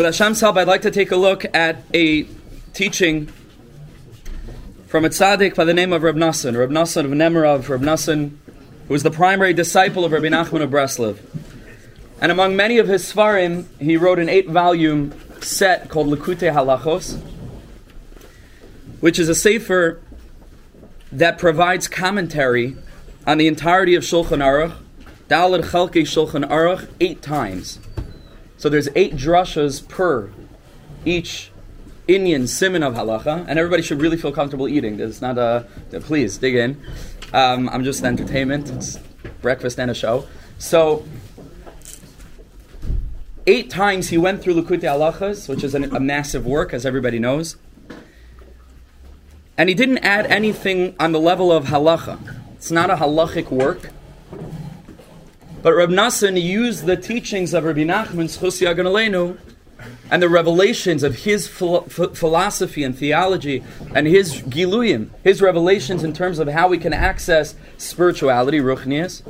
With Hashem's help, I'd like to take a look at a teaching from a tzaddik by the name of Reb Nassan, Reb Nassan of Nemirov, Reb Nassan, who was the primary disciple of Rabbi Nachman of Breslov. And among many of his svarim, he wrote an eight-volume set called Likutei Halachos, which is a sefer that provides commentary on the entirety of Shulchan Aruch, Dalad Chalkei Shulchan Aruch, eight times. So there's eight drushas per each inyan siman of halacha, and everybody should really feel comfortable eating. There's not a please dig in. Um, I'm just entertainment. It's breakfast and a show. So eight times he went through Likutei Halachas, which is an, a massive work, as everybody knows. And he didn't add anything on the level of halacha. It's not a halachic work. But Reb Nassan used the teachings of Rabbi Nachman Zchus Yaganalenu and the revelations of his philosophy and theology and his giluyim, his revelations in terms of how we can access spirituality, ruchnias.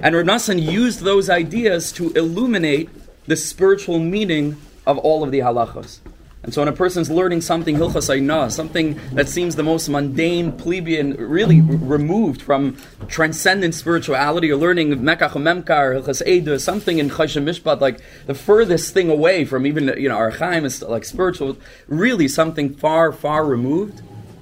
And Reb Nassan used those ideas to illuminate the spiritual meaning of all of the halachos. And so when a person's learning something hilchas ainah, something that seems the most mundane, plebeian, really removed from transcendent spirituality, or learning mekach memkar, hilchas edu, something in Choshen Mishpat, like the furthest thing away from even you know archaim is like spiritual, really something far, far removed.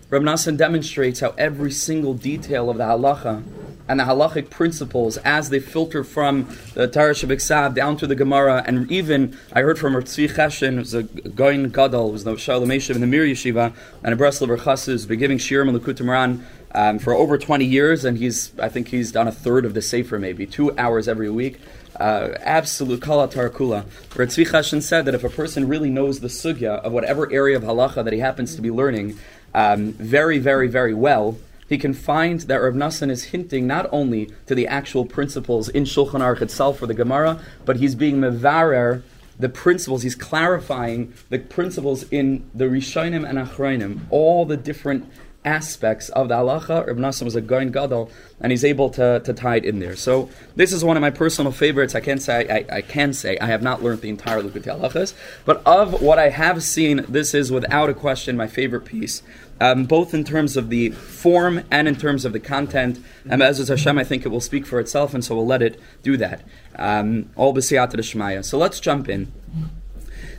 Rab Nassan demonstrates how every single detail of the halacha and the halachic principles as they filter from the Torah Shabbat down to the Gemara, and even I heard from Tzvi Cheshin, who's a Goin Gadol, who's the Shalom in the Mir Yeshiva, and a Breslover Chassid, who's been giving Shiurim and Likutei Moharan um, for over 20 years, and he's I think he's done a third of the Sefer, maybe two hours every week. Uh, absolute kala tarakula. Where Tzvi Cheshin said that if a person really knows the sugya of whatever area of halacha that he happens to be learning um, very, very, very well, he can find that Rav Nassan is hinting not only to the actual principles in Shulchan Aruch itself or the Gemara, but he's being mevarer the principles. He's clarifying the principles in the Rishonim and Achronim, all the different aspects of the halacha. Rav Nassan was a Goin Gadol, and he's able to, to tie it in there. So this is one of my personal favorites. I can say I, I can say I have not learned the entire Likutei Halachas, but of what I have seen, this is without a question my favorite piece. Um, both in terms of the form and in terms of the content. And as is Hashem, I think it will speak for itself, and so we'll let it do that. Um, all b'siyata Shmaya. So let's jump in.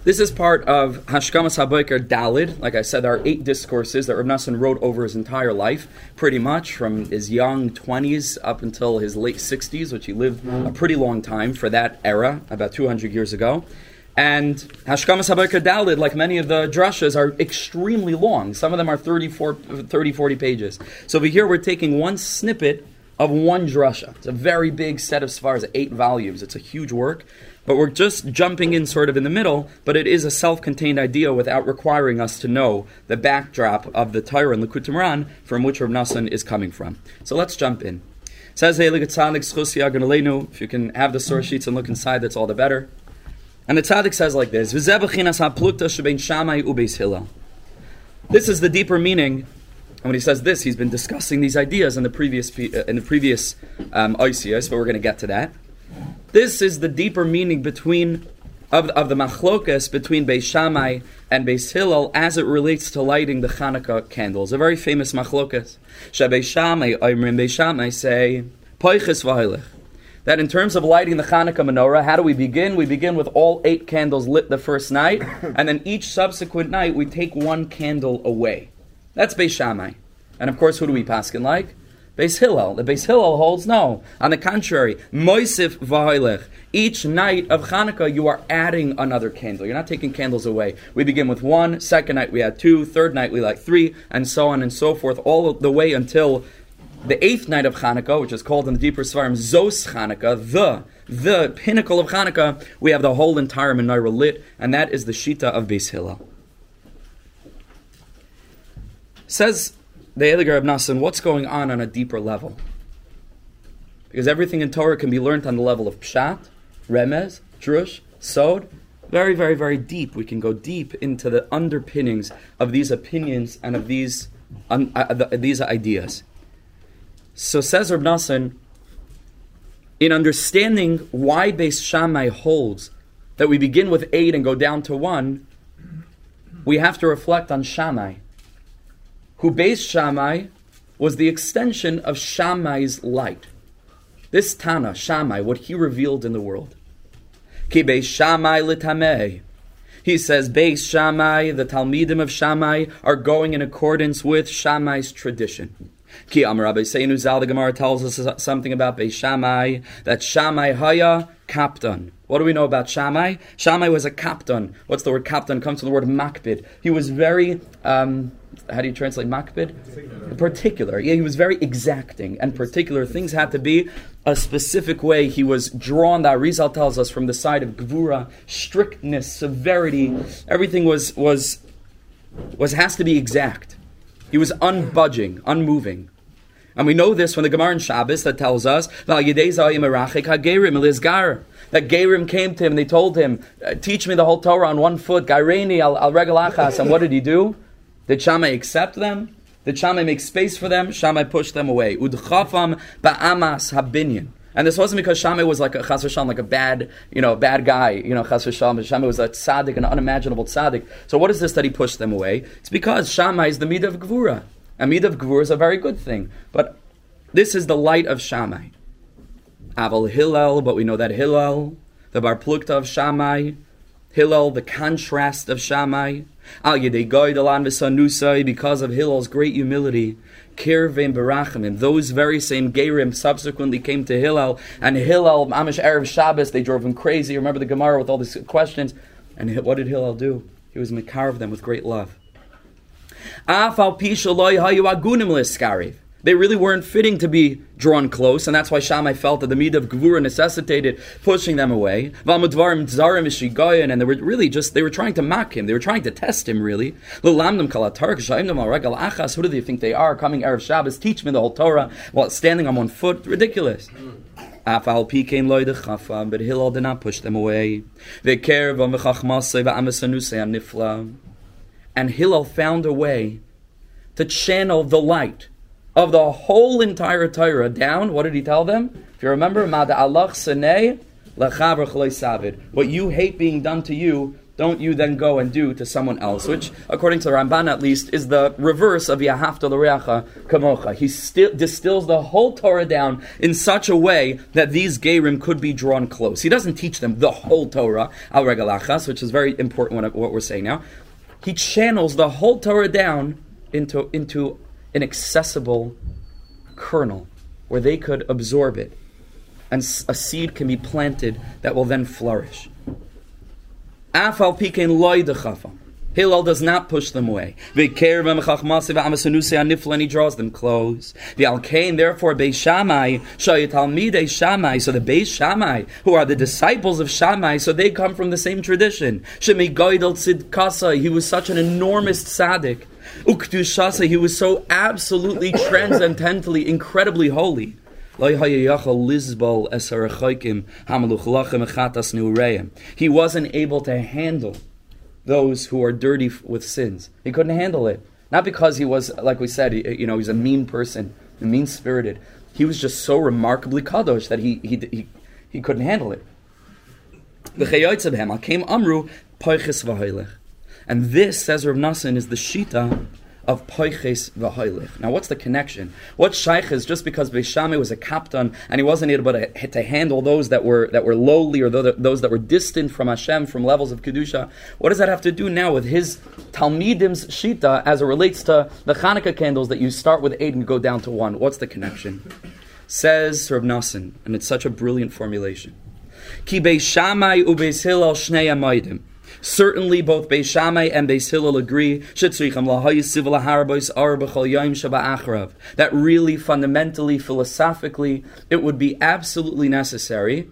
This is part of Hashkamas HaBoiker Dalid. Like I said, there are eight discourses that Rav Nassan wrote over his entire life, pretty much from his young 20s up until his late 60s, which he lived a pretty long time for that era, about 200 years ago. And Hashkamas HaBoiker Dalid, like many of the drashas, are extremely long. Some of them are 30, 30 40 pages. So over here, we're taking one snippet of one drasha. It's a very big set of svaras, eight volumes. It's a huge work. But we're just jumping in sort of in the middle, but it is a self contained idea without requiring us to know the backdrop of the Torah and Moharan from which Rav Nassan is coming from. So let's jump in. says If you can have the source sheets and look inside, that's all the better. And the tzaddik says like this: This is the deeper meaning. And when he says this, he's been discussing these ideas in the previous in the previous um, but we're going to get to that. This is the deeper meaning between of, of the machlokas between Beis Shammai and Beis Hillel as it relates to lighting the Hanukkah candles. A very famous machlokas. Beis Shammai, Beis Shammai say, Poiches v'hoilech. That in terms of lighting the Hanukkah menorah, how do we begin? We begin with all eight candles lit the first night, and then each subsequent night we take one candle away. That's Beis Shammai. And of course, who do we paskin like? Beis Hillel. The Beis Hillel holds no. On the contrary, Moisif Vahilech. Each night of Hanukkah, you are adding another candle. You're not taking candles away. We begin with one, second night we add two, third night we light three, and so on and so forth, all the way until the eighth night of Hanukkah, which is called in the deeper Svarim Zos Hanukkah, the the pinnacle of Hanukkah, we have the whole entire menorah lit, and that is the Shita of Beis Hillel. Says the Eligar of what's going on on a deeper level? Because everything in Torah can be learned on the level of Pshat, Remez, Drush, Sod. Very, very, very deep. We can go deep into the underpinnings of these opinions and of these, um, uh, the, these ideas. So says Reb Nassan, in understanding why Beis Shammai holds that we begin with eight and go down to one, we have to reflect on Shammai, who based Shammai was the extension of Shammai's light. This Tana, Shammai, what he revealed in the world. Ki Beis Shammai litameh. He says, Beis Shammai, the Talmidim of Shammai, are going in accordance with Shammai's tradition. Ki Amar Rabbi Seinu Zal, the Gemara tells us something about Beis Shammai, that Shammai Haya Kaptan. What do we know about Shammai? Shammai was a captain. What's the word captain? Comes from the word makbid. He was very um, how do you translate makbid? Particular. particular. Yeah, he was very exacting and particular. Things had to be a specific way. He was drawn. That Rizal tells us from the side of gvura, strictness, severity. Everything was was was has to be exact. He was unbudging, unmoving. And we know this from the Gemara in Shabbos that tells us that Gerim came to him and they told him, uh, Teach me the whole Torah on one foot, Gaireni al, al regalachas. And what did he do? Did Shammai accept them? Did Shammai make space for them? Shammai pushed them away. Udchafam ba'amas habinyan. And this wasn't because Shammai was like a chas v'shalom, like a bad, you know, bad guy, you know, chas v'shalom. Shammai was a tzaddik, an unimaginable tzaddik. So what is this that he pushed them away? It's because Shammai is the mid of gvura. A mid of gvura is a very good thing. But this is the light of Shammai. Aval Hillel, but we know that Hillel, the bar plukta of Shammai, Hillel, the contrast of Shammai, Al Yedei because of Hillel's great humility, Kirvim Barachimim, those very same Gerim subsequently came to Hillel, and Hillel, Amish Erev Shabbos, they drove him crazy. Remember the Gemara with all these questions? And what did Hillel do? He was Makar of them with great love. They really weren't fitting to be drawn close, and that's why Shammai felt that the Midah of Gvura necessitated pushing them away. And they were really just, they were trying to mock him, they were trying to test him, really. Who do they think they are? Coming Erev Shabbos, teach me the whole Torah while standing on one foot? Ridiculous. But Hillel did not push them away. And Hillel found a way to channel the light of the whole entire Torah down. What did he tell them? If you remember, What you hate being done to you, don't you then go and do to someone else, which, according to the Ramban at least, is the reverse of Yahafta L'Reacha Kamocha. He sti- distills the whole Torah down in such a way that these Gerim could be drawn close. He doesn't teach them the whole Torah, Al Regalachas, which is very important what we're saying now. He channels the whole Torah down into, into an accessible kernel where they could absorb it and a seed can be planted that will then flourish. Afal pikein loy dechafa. Hillel does not push them away. And he draws them close. The Alkain, therefore, Beis Shammai, Shammai, so the Beis Shammai, who are the disciples of Shammai, so they come from the same tradition. Shemi Goidel Tzidkasa, he was such an enormous tzaddik. Ukdushasa, he was so absolutely transcendentally, incredibly holy. He wasn't able to handle those who are dirty with sins. He couldn't handle it. Not because he was, like we said, you know, he's a mean person, mean spirited. He was just so remarkably kadosh that he, he, he, he couldn't handle it. The amru and this, says Rav Nassan, is the shita of Poiches v'Hoilich. Now, what's the connection? What Shaykh is just because Beis Shammai was a captain and he wasn't able to, to handle those that were that were lowly or those that were distant from Hashem, from levels of kedusha. What does that have to do now with his Talmidim's shita as it relates to the Hanukkah candles that you start with eight and go down to one? What's the connection? Says Rav Nassan, and it's such a brilliant formulation. Ki Beis Shammai ubeis Hillel shnei. Certainly, both Beis Shammai and Beis Hillel agree that really, fundamentally, philosophically, it would be absolutely necessary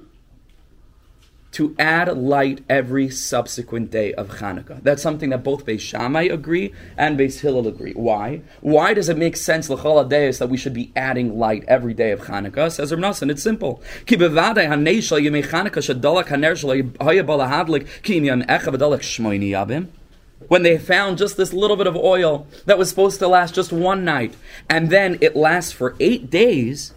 to add light every subsequent day of Hanukkah. That's something that both Beis Shammai agree and Beis Hillel agree. Why? Why does it make sense l'chol deis that we should be adding light every day of Hanukkah? Says Rav Nassan, it's simple. Ki bevadei Hanukkah haner shlo haya balahadlik ki yabim when they found just this little bit of oil that was supposed to last just one night, and then it lasts for eight days,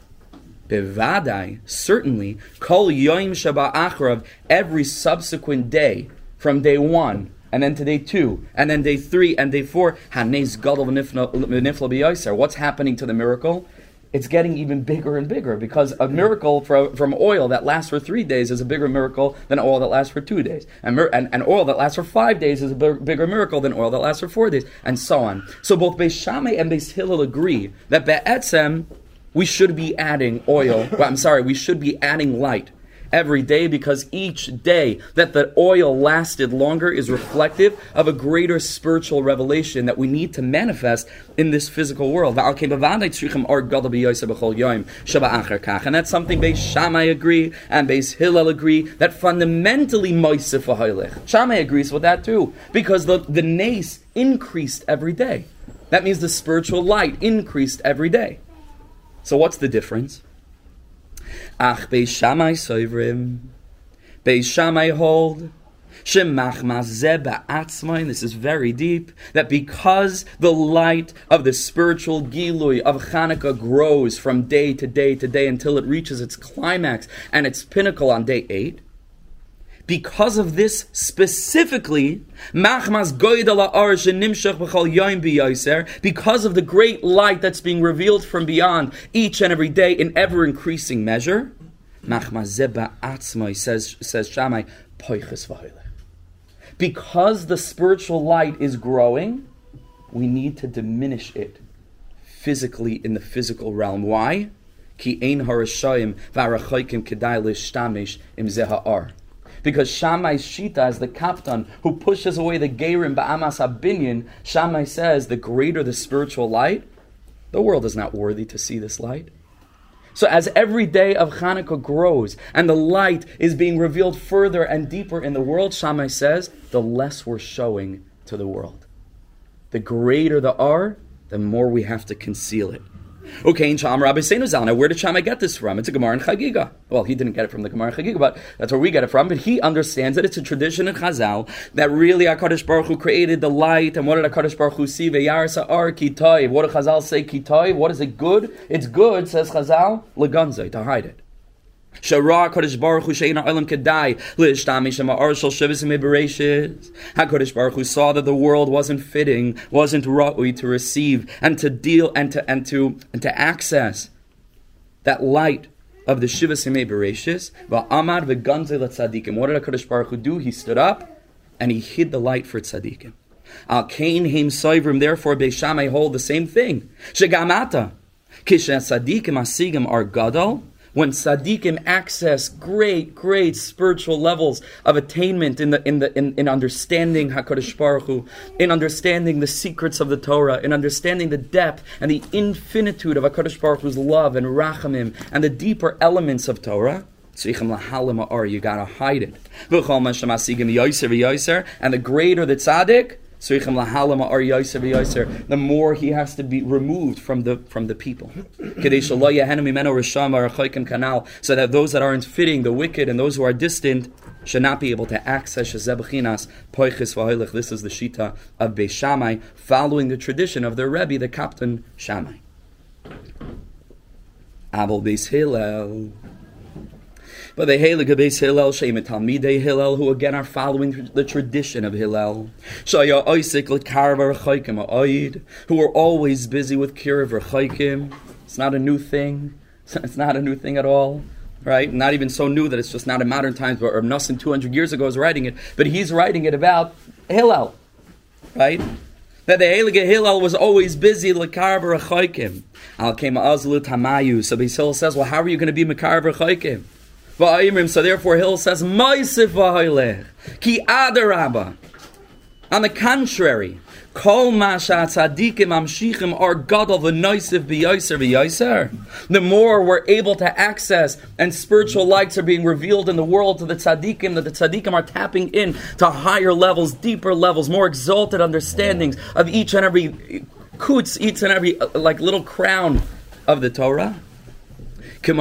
Bevadai, certainly, kol yoim shaba achrav, every subsequent day, from day one, and then to day two, and then day three, and day four, hanez gadol v'nifla What's happening to the miracle? It's getting even bigger and bigger because a miracle from, from oil that lasts for three days is a bigger miracle than oil that lasts for two days. And, and, and oil that lasts for five days is a big, bigger miracle than oil that lasts for four days, and so on. So both Beis Shammai and Beis Hillel agree that Be'etzem, we should be adding oil. Well, I'm sorry, we should be adding light every day because each day that the oil lasted longer is reflective of a greater spiritual revelation that we need to manifest in this physical world. And that's something Beis Shammai agree and Beis Hillel agree that fundamentally Shammai agrees with that too because the, the nace increased every day. That means the spiritual light increased every day. So what's the difference? Ach Beis Shammai soivrim. Beis Shammai hold. This is very deep. That because the light of the spiritual Gilui of Hanukkah grows from day to day to day until it reaches its climax and its pinnacle on day eight, because of this specifically, because of the great light that's being revealed from beyond each and every day in ever increasing measure, says, says Shammai, because the spiritual light is growing, we need to diminish it physically in the physical realm. Why? Ki ein harashayim kedai lishtamish im zeha'ar because Shammai's Shita is the captain who pushes away the Gerim Ba'amas Abinyan. Shammai says, the greater the spiritual light, the world is not worthy to see this light. So as every day of Hanukkah grows and the light is being revealed further and deeper in the world, Shammai says, the less we're showing to the world. The greater the R, the more we have to conceal it. Okay, in Sham Rabbi Now, where did Shammai get this from? It's a Gemara in Chagiga. Well, he didn't get it from the Gemara in Chagiga, but that's where we get it from. But he understands that it's a tradition in Chazal that really Hakadosh Baruch Hu created the light, and what did Hakadosh Baruch Hu see? Ar kitay. What did Chazal say? Kitay. What is it good? It's good, says Chazal, leganzai to hide it. Shara Kodesh Baruch Hu Sheina Olam Kedai Lishtami Shema Arshal Shivas Mibereshis. HaKadosh Baruch Hu saw that the world wasn't fitting, wasn't ra'ui to receive and to deal and to and to and to access that light of the Shivas Mibereshis. Va'amad v'ganze tzadikim. What did HaKadosh Baruch Hu do? He stood up and he hid the light for tzadikim. Al Kain Haim Soivrim, therefore Beis Shammai hold the same thing. Shegamata. Kisha tzadikim asigim are gadol when tzaddikim access great, great spiritual levels of attainment in the in the in, in understanding Hakadosh Baruch Hu, in understanding the secrets of the Torah, in understanding the depth and the infinitude of Hakadosh Baruch Hu's love and rachamim and the deeper elements of Torah. You gotta hide it. And the greater the tzaddik, the more he has to be removed from the from the people. so that those that aren't fitting, the wicked and those who are distant, should not be able to access This is the Shita of Beis Shammai, following the tradition of their Rebbe, the captain Shammai. Abel Beis Hillel. But the Heilige Beis Hillel, Hillel, who again are following the tradition of Hillel. Shaya who are always busy with Kirav Chaykim. It's not a new thing. It's not a new thing at all right? Not even so new that it's just not in modern times, but Reb 200 years ago is writing it, but he's writing it about Hillel, right? That the Heilige Hillel was always busy lekar b'rachaykim. Al kema azlu tamayu. So Hillel says, well, how are you going to be mekar So therefore, Hill says, Ki adarabba. On the contrary, Kol masha tzadikim amshichim are gadol v'noisiv b'yoser v'yoser. The more we're able to access and spiritual lights are being revealed in the world to the tzadikim, that the tzadikim are tapping in to higher levels, deeper levels, more exalted understandings of each and every kutz, each and every uh, like little crown of the Torah. They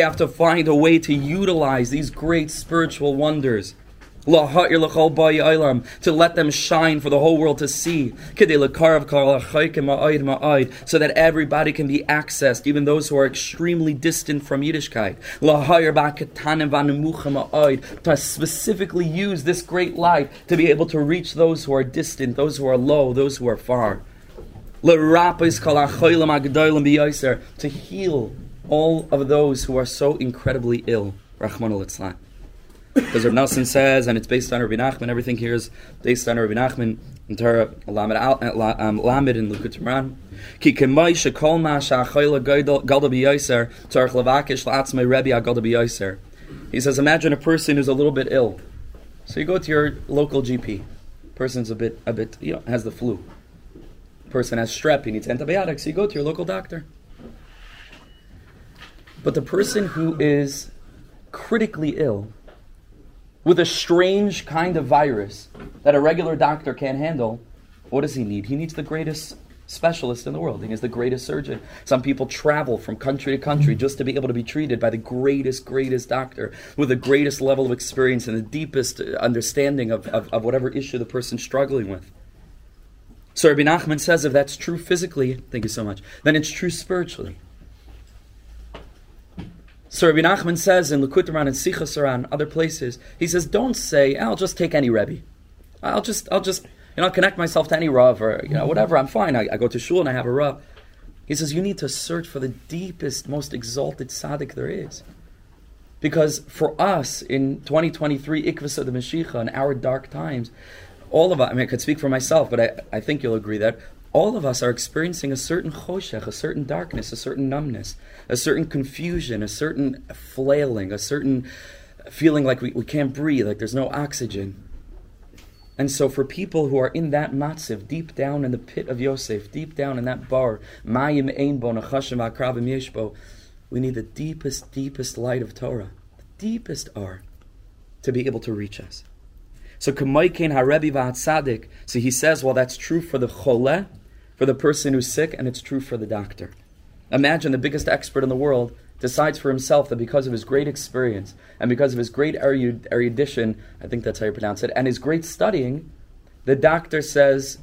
have to find a way to utilize these great spiritual wonders to let them shine for the whole world to see, so that everybody can be accessed, even those who are extremely distant from Yiddishkeit. To specifically use this great light to be able to reach those who are distant, those who are low, those who are far. To heal all of those who are so incredibly ill. Rahman because Rav Nosson says, and it's based on Rabbi Nachman, everything here is based on Rabbi Nachman in Torah, Lamed, um, Lamed in Likutei Moharan. Ki shekol ma b'yoser tzarech levakish la'atzmei b'yoser. He says, imagine a person who's a little bit ill. So you go to your local GP. Person's a bit, a bit, you know, has the flu. Person has strep, he needs antibiotics. You go to your local doctor. But the person who is critically ill, with a strange kind of virus that a regular doctor can't handle, what does he need? He needs the greatest specialist in the world. He is the greatest surgeon. Some people travel from country to country mm-hmm. just to be able to be treated by the greatest, greatest doctor with the greatest level of experience and the deepest understanding of, of, of whatever issue the person's struggling with. So Rabbi Nachman says if that's true physically, thank you so much, then it's true spiritually. So Rabbi Nachman says in Likutei Moharan and Sichos HaRan, other places, he says, don't say, eh, I'll just take any Rebbe. I'll just, I'll just, you know, connect myself to any Rav or, you know, whatever, I'm fine. I, I go to shul and I have a Rav. He says, you need to search for the deepest, most exalted tzaddik there is. Because for us in 2023, Ikvas of the Mashiach, in our dark times, all of us, I mean, I could speak for myself, but I, I think you'll agree that all of us are experiencing a certain choshech, a certain darkness, a certain numbness, a certain confusion, a certain flailing, a certain feeling like we, we can't breathe, like there's no oxygen. And so, for people who are in that matziv, deep down in the pit of Yosef, deep down in that bar, mayim einbo nachashim yeshbo, we need the deepest, deepest light of Torah, the deepest R, to be able to reach us. So, k'moikin harebi v'atzadik. So he says, well, that's true for the choleh, for the person who's sick, and it's true for the doctor. Imagine the biggest expert in the world decides for himself that because of his great experience and because of his great erudition, I think that's how you pronounce it, and his great studying, the doctor says,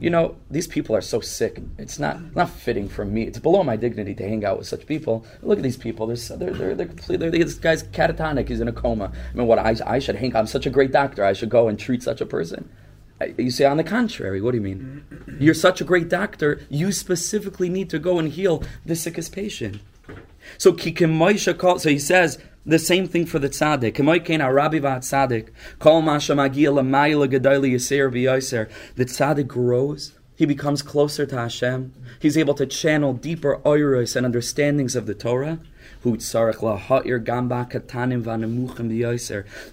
you know, these people are so sick. It's not not fitting for me. It's below my dignity to hang out with such people. Look at these people. They're they're they're, they're completely. They're, this guy's catatonic. He's in a coma. I mean, what I I should hang. I'm such a great doctor. I should go and treat such a person. You say, on the contrary, what do you mean? You're such a great doctor, you specifically need to go and heal the sickest patient. So, so he says the same thing for the tzaddik. The tzaddik grows, he becomes closer to Hashem, he's able to channel deeper oiros and understandings of the Torah.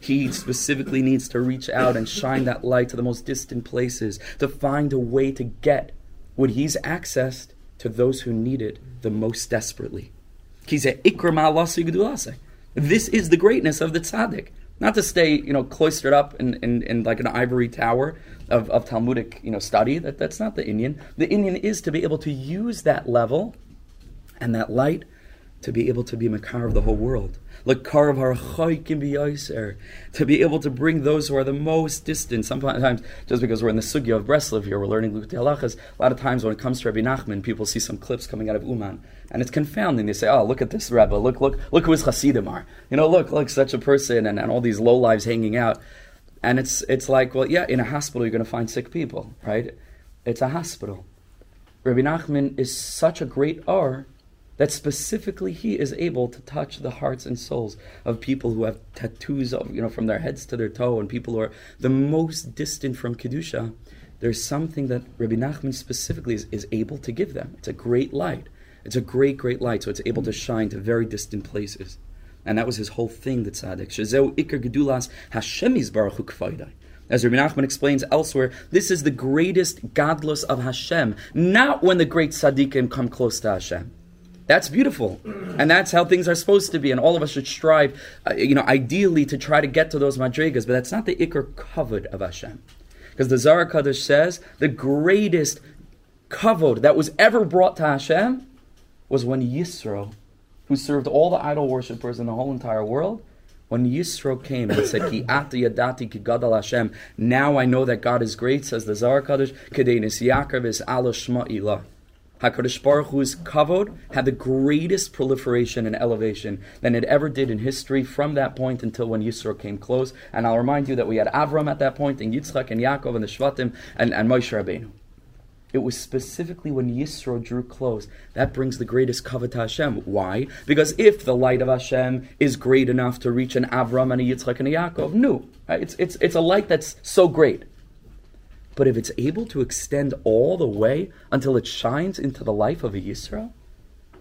He specifically needs to reach out and shine that light to the most distant places to find a way to get what he's accessed to those who need it the most desperately. This is the greatness of the tzaddik. Not to stay, you know, cloistered up in, in, in like an ivory tower of, of Talmudic, you know, study. That, that's not the inyan. The inyan is to be able to use that level and that light to be able to be Makar of the whole world. Like Karav Harachaikim B'Yaiser, to be able to bring those who are the most distant. Sometimes, just because we're in the sugya of Breslov here, we're learning Likutei Halachas, a lot of times when it comes to Rabbi Nachman, people see some clips coming out of Uman, and it's confounding. They say, oh, look at this Rebbe, look, look, look who his Hasidim are. You know, look, look, such a person, and, and all these low lives hanging out. And it's, it's like, well, yeah, in a hospital you're going to find sick people, right? It's a hospital. Rabbi Nachman is such a great R that specifically he is able to touch the hearts and souls of people who have tattoos of, you know, from their heads to their toe and people who are the most distant from Kedusha. There's something that Rabbi Nachman specifically is, is able to give them. It's a great light. It's a great, great light, so it's able to shine to very distant places. And that was his whole thing, the tzaddik. Shezeu ikar gedulas Hashemiz baruch as Rabbi Nachman explains elsewhere, this is the greatest godless of Hashem, not when the great tzaddikim come close to Hashem. That's beautiful. And that's how things are supposed to be. And all of us should strive, uh, you know, ideally to try to get to those madrigas. But that's not the ikr kavod of Hashem. Because the Zohar Kadosh says the greatest kavod that was ever brought to Hashem was when Yisro, who served all the idol worshippers in the whole entire world, When Yisro came and said, Ki ati yadati ki gadal Hashem, now I know that God is great, says the Zohar Kadosh, Kedenis Yaakov is Shma Ilah. HaKadosh Baruch Hu's kavod had the greatest proliferation and elevation than it ever did in history from that point until when Yisro came close. And I'll remind you that we had Avram at that point, and Yitzchak and Yaakov and the Shvatim, and, and Moshe Rabbeinu. It was specifically when Yisro drew close. That brings the greatest kavod to Hashem. Why? Because if the light of Hashem is great enough to reach an Avram and a Yitzchak and a Yaakov, no. Uh, it's, it's, it's a light that's so great but if it's able to extend all the way until it shines into the life of a Yisrael,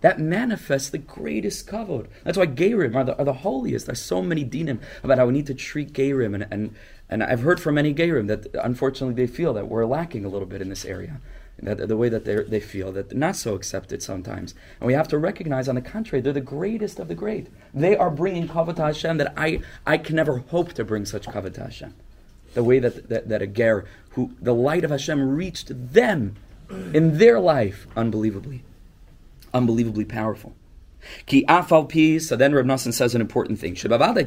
that manifests the greatest kavod. That's why Gerim are the, are the holiest. There's so many dinim about how we need to treat Gerim. And, and, and I've heard from many Gerim that unfortunately they feel that we're lacking a little bit in this area. That the way that they feel that they're not so accepted sometimes, and we have to recognize, on the contrary, they're the greatest of the great. They are bringing kavod Hashem that I I can never hope to bring such kavod Hashem the way that, that, that a ger, who the light of Hashem reached them in their life, unbelievably, unbelievably powerful. Ki afal pi, so then Reb Nassan says an important thing. Hillel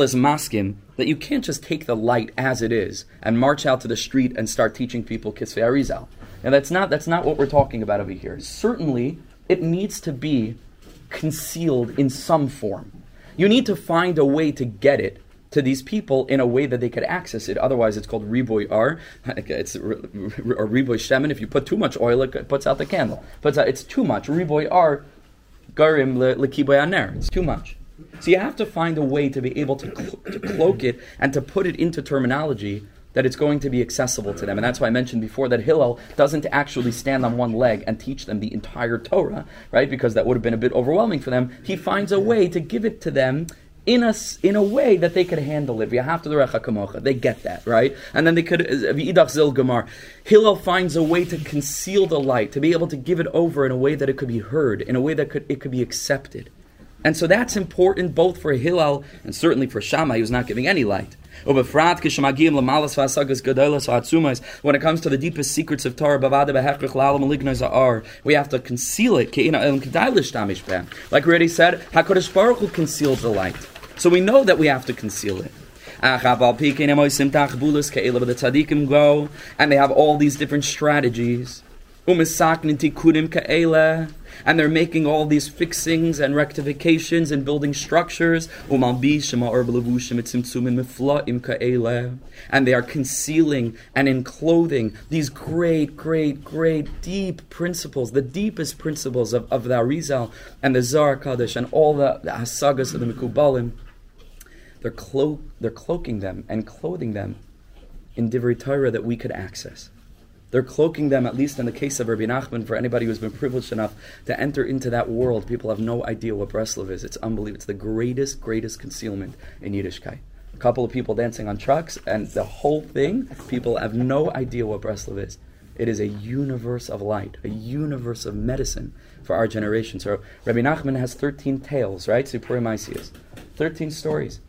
is maskim that you can't just take the light as it is and march out to the street and start teaching people kisvei arizal. And that's not that's not what we're talking about over here. Certainly, it needs to be concealed in some form. You need to find a way to get it to these people in a way that they could access it. Otherwise, it's called riboy r. It's or riboy shemen. If you put too much oil, it puts out the candle. Out, it's too much. Riboy r garim lekiboy aner. It's too much. So you have to find a way to be able to, clo- to cloak it and to put it into terminology that it's going to be accessible to them. And that's why I mentioned before that Hillel doesn't actually stand on one leg and teach them the entire Torah, right? Because that would have been a bit overwhelming for them. He finds a way to give it to them in a, in a way that they could handle it. They get that, right? And then they could. Hillel finds a way to conceal the light, to be able to give it over in a way that it could be heard, in a way that could, it could be accepted. And so that's important both for Hillel and certainly for Shammai, who's not giving any light. When it comes to the deepest secrets of Torah, we have to conceal it. Like we already said, HaKadosh Baruch Hu conceals the light. So we know that we have to conceal it. And they have all these different strategies and they're making all these fixings and rectifications and building structures. And they are concealing and enclothing these great, great, great, deep principles, the deepest principles of, of the Arizal and the Zohar Kadosh and all the, the Hasagas of the Mikubalim. They're, clo- they're cloaking them and clothing them in Divrei Torah that we could access. They're cloaking them, at least in the case of Rabbi Nachman, for anybody who's been privileged enough to enter into that world. People have no idea what Breslov is. It's unbelievable. It's the greatest, greatest concealment in Yiddishkeit. A couple of people dancing on trucks, and the whole thing, people have no idea what Breslov is. It is a universe of light, a universe of medicine for our generation. So Rabbi Nachman has 13 tales, right? Sipurim Isias. 13 stories.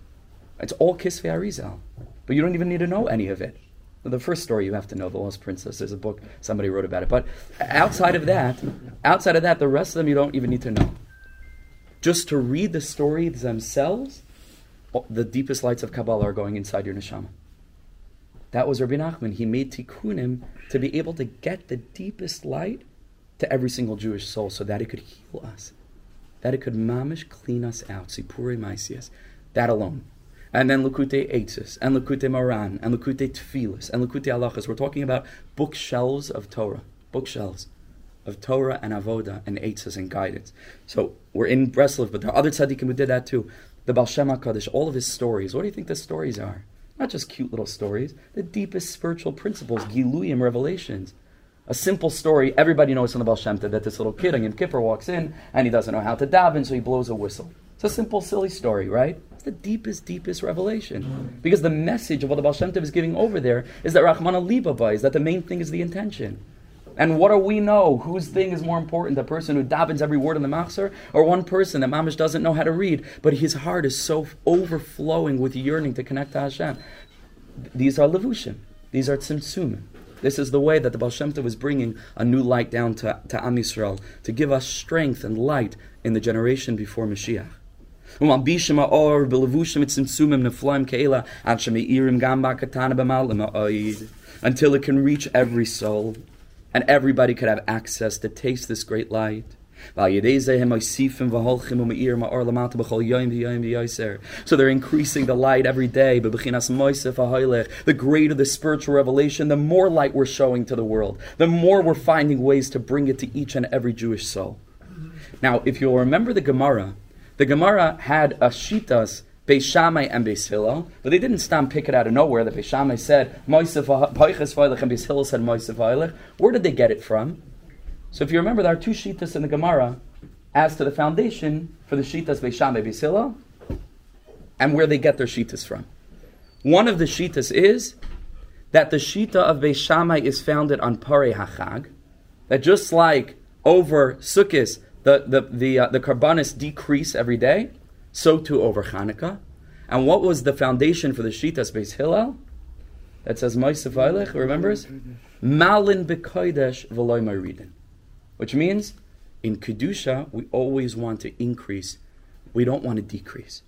It's all Kisvei Arizal. But you don't even need to know any of it. The first story you have to know, The Lost Princess. There's a book somebody wrote about it. But outside of that, outside of that, the rest of them you don't even need to know. Just to read the stories themselves, the deepest lights of Kabbalah are going inside your neshama. That was Rabbi Nachman. He made tikkunim to be able to get the deepest light to every single Jewish soul so that it could heal us, that it could mamish clean us out. Sipure. That alone and then Likutei Eitzis, and Likutei Moharan, and Likutei Tfilis, and Likutei Alachas. We're talking about bookshelves of Torah, bookshelves of Torah and Avoda and Eitzis and guidance. So we're in Breslov, but there are other tzaddikim who did that too. The Baal Shem HaKadosh, all of his stories. What do you think the stories are? Not just cute little stories, the deepest spiritual principles, Giluyim, revelations. A simple story, everybody knows from the Baal Shem that this little kid on Yom Kippur walks in and he doesn't know how to daven, so he blows a whistle. It's a simple, silly story, right? It's the deepest, deepest revelation. Because the message of what the Baal Shem Tov is giving over there is that Rahman Libaba is that the main thing is the intention. And what do we know? Whose thing is more important? The person who davens every word in the machzor, or one person that mamish doesn't know how to read, but his heart is so overflowing with yearning to connect to Hashem. These are levushim. These are tzimtzumim. This is the way that the Baal Shem Tov is bringing a new light down to, to Am Yisrael, to give us strength and light in the generation before Mashiach ומלבישם האור בלבושים צמצומים נפלאים כאלה עד שמאירים גם בקטן במעלה האויד until it can reach every soul and everybody could have access to taste this great light. So they're increasing the light every day. The greater the spiritual revelation, the more light we're showing to the world, the more we're finding ways to bring it to each and every Jewish soul. Now, if you'll remember the Gemara, the Gemara had a shitas Beis Shammai and Beis but they didn't stand pick it out of nowhere. The Beis Shammai said and said. Where did they get it from? So if you remember, there are two shitas in the Gemara as to the foundation for the shitas Beis Shammai Beis and where they get their shitas from. One of the shitas is that the shita of Beis Shammai is founded on Parei Hachag, that just like over Sukkot, the the the, uh, the karbanis decrease every day so too over Hanukkah. And what was the foundation for the Shitas Beis Hillel? That says Moisef Eilech, remembers? Malin bekoidesh v'loy maridin. Which means, in Kedusha, we always want to increase. We don't want to decrease.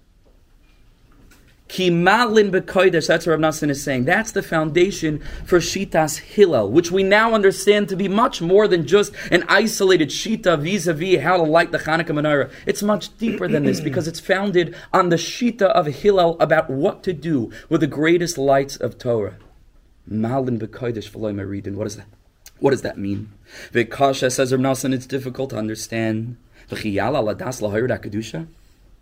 Ki malin bekoidesh, that's what Rav Nassan is saying. That's the foundation for Shitas Hillel, which we now understand to be much more than just an isolated Shita vis-a-vis how to light the Hanukkah menorah. It's much deeper than this because it's founded on the Shita of Hillel about what to do with the greatest lights of Torah. Malin bekoidesh v'loy maridin. What is that? What does that mean? Vikasha says Rav Nassan, it's difficult to understand.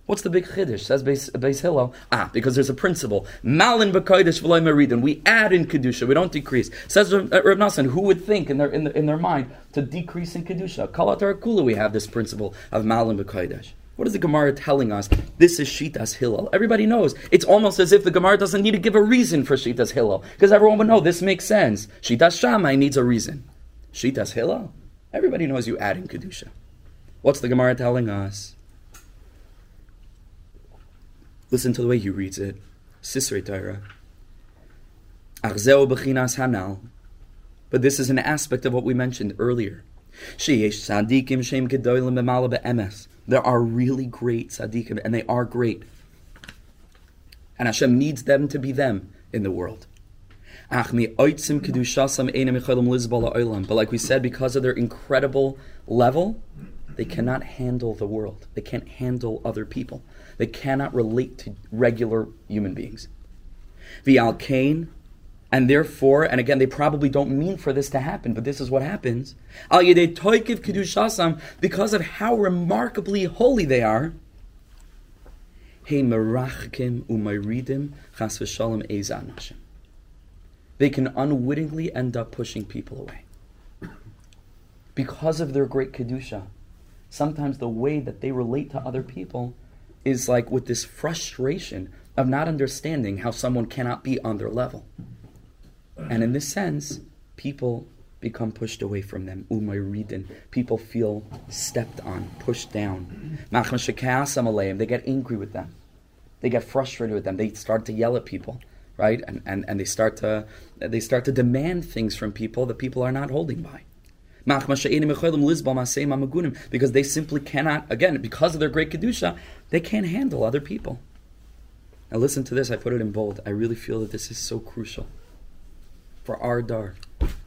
What's the big chiddush? Says Beis Hillel. Ah, because there's a principle. Malin b'kodesh v'loy meridin. We add in kedusha. We don't decrease. Says Rav, uh, Nassan. Who would think in their in, the, in their mind to decrease in kedusha? Kalatar kula. We have this principle of malin b'kodesh. What is the Gemara telling us? This is Shitas Hillel. Everybody knows. It's almost as if the Gemara doesn't need to give a reason for Shitas Hillel. Because everyone would know this makes sense. Shitas Shammai needs a reason. Shitas Hillel? Everybody knows you add in Kedusha. What's the Gemara telling us? Listen to the way he reads it. Sisrei Torah. b'chinas hanal. But this is an aspect of what we mentioned earlier. There are really great tzaddikim, and they are great. And Hashem needs them to be them in the world. But like we said, because of their incredible level, they cannot handle the world. They can't handle other people. They cannot relate to regular human beings. The Cain, and therefore, and again, they probably don't mean for this to happen, but this is what happens. Al Toikiv Kedushasam, because of how remarkably holy they are. Hey Merachkim Chas V'Shalom. They can unwittingly end up pushing people away. Because of their great Kedusha sometimes the way that they relate to other people is like with this frustration of not understanding how someone cannot be on their level. And in this sense, people become pushed away from them. Umayridin. People feel stepped on, pushed down. They get angry with them. They get frustrated with them. They start to yell at people, right? And, and, and they start to they start to demand things from people that people are not holding by. Because they simply cannot, again, because of their great Kedusha, they can't handle other people. Now listen to this, I put it in bold. I really feel that this is so crucial. For our dar,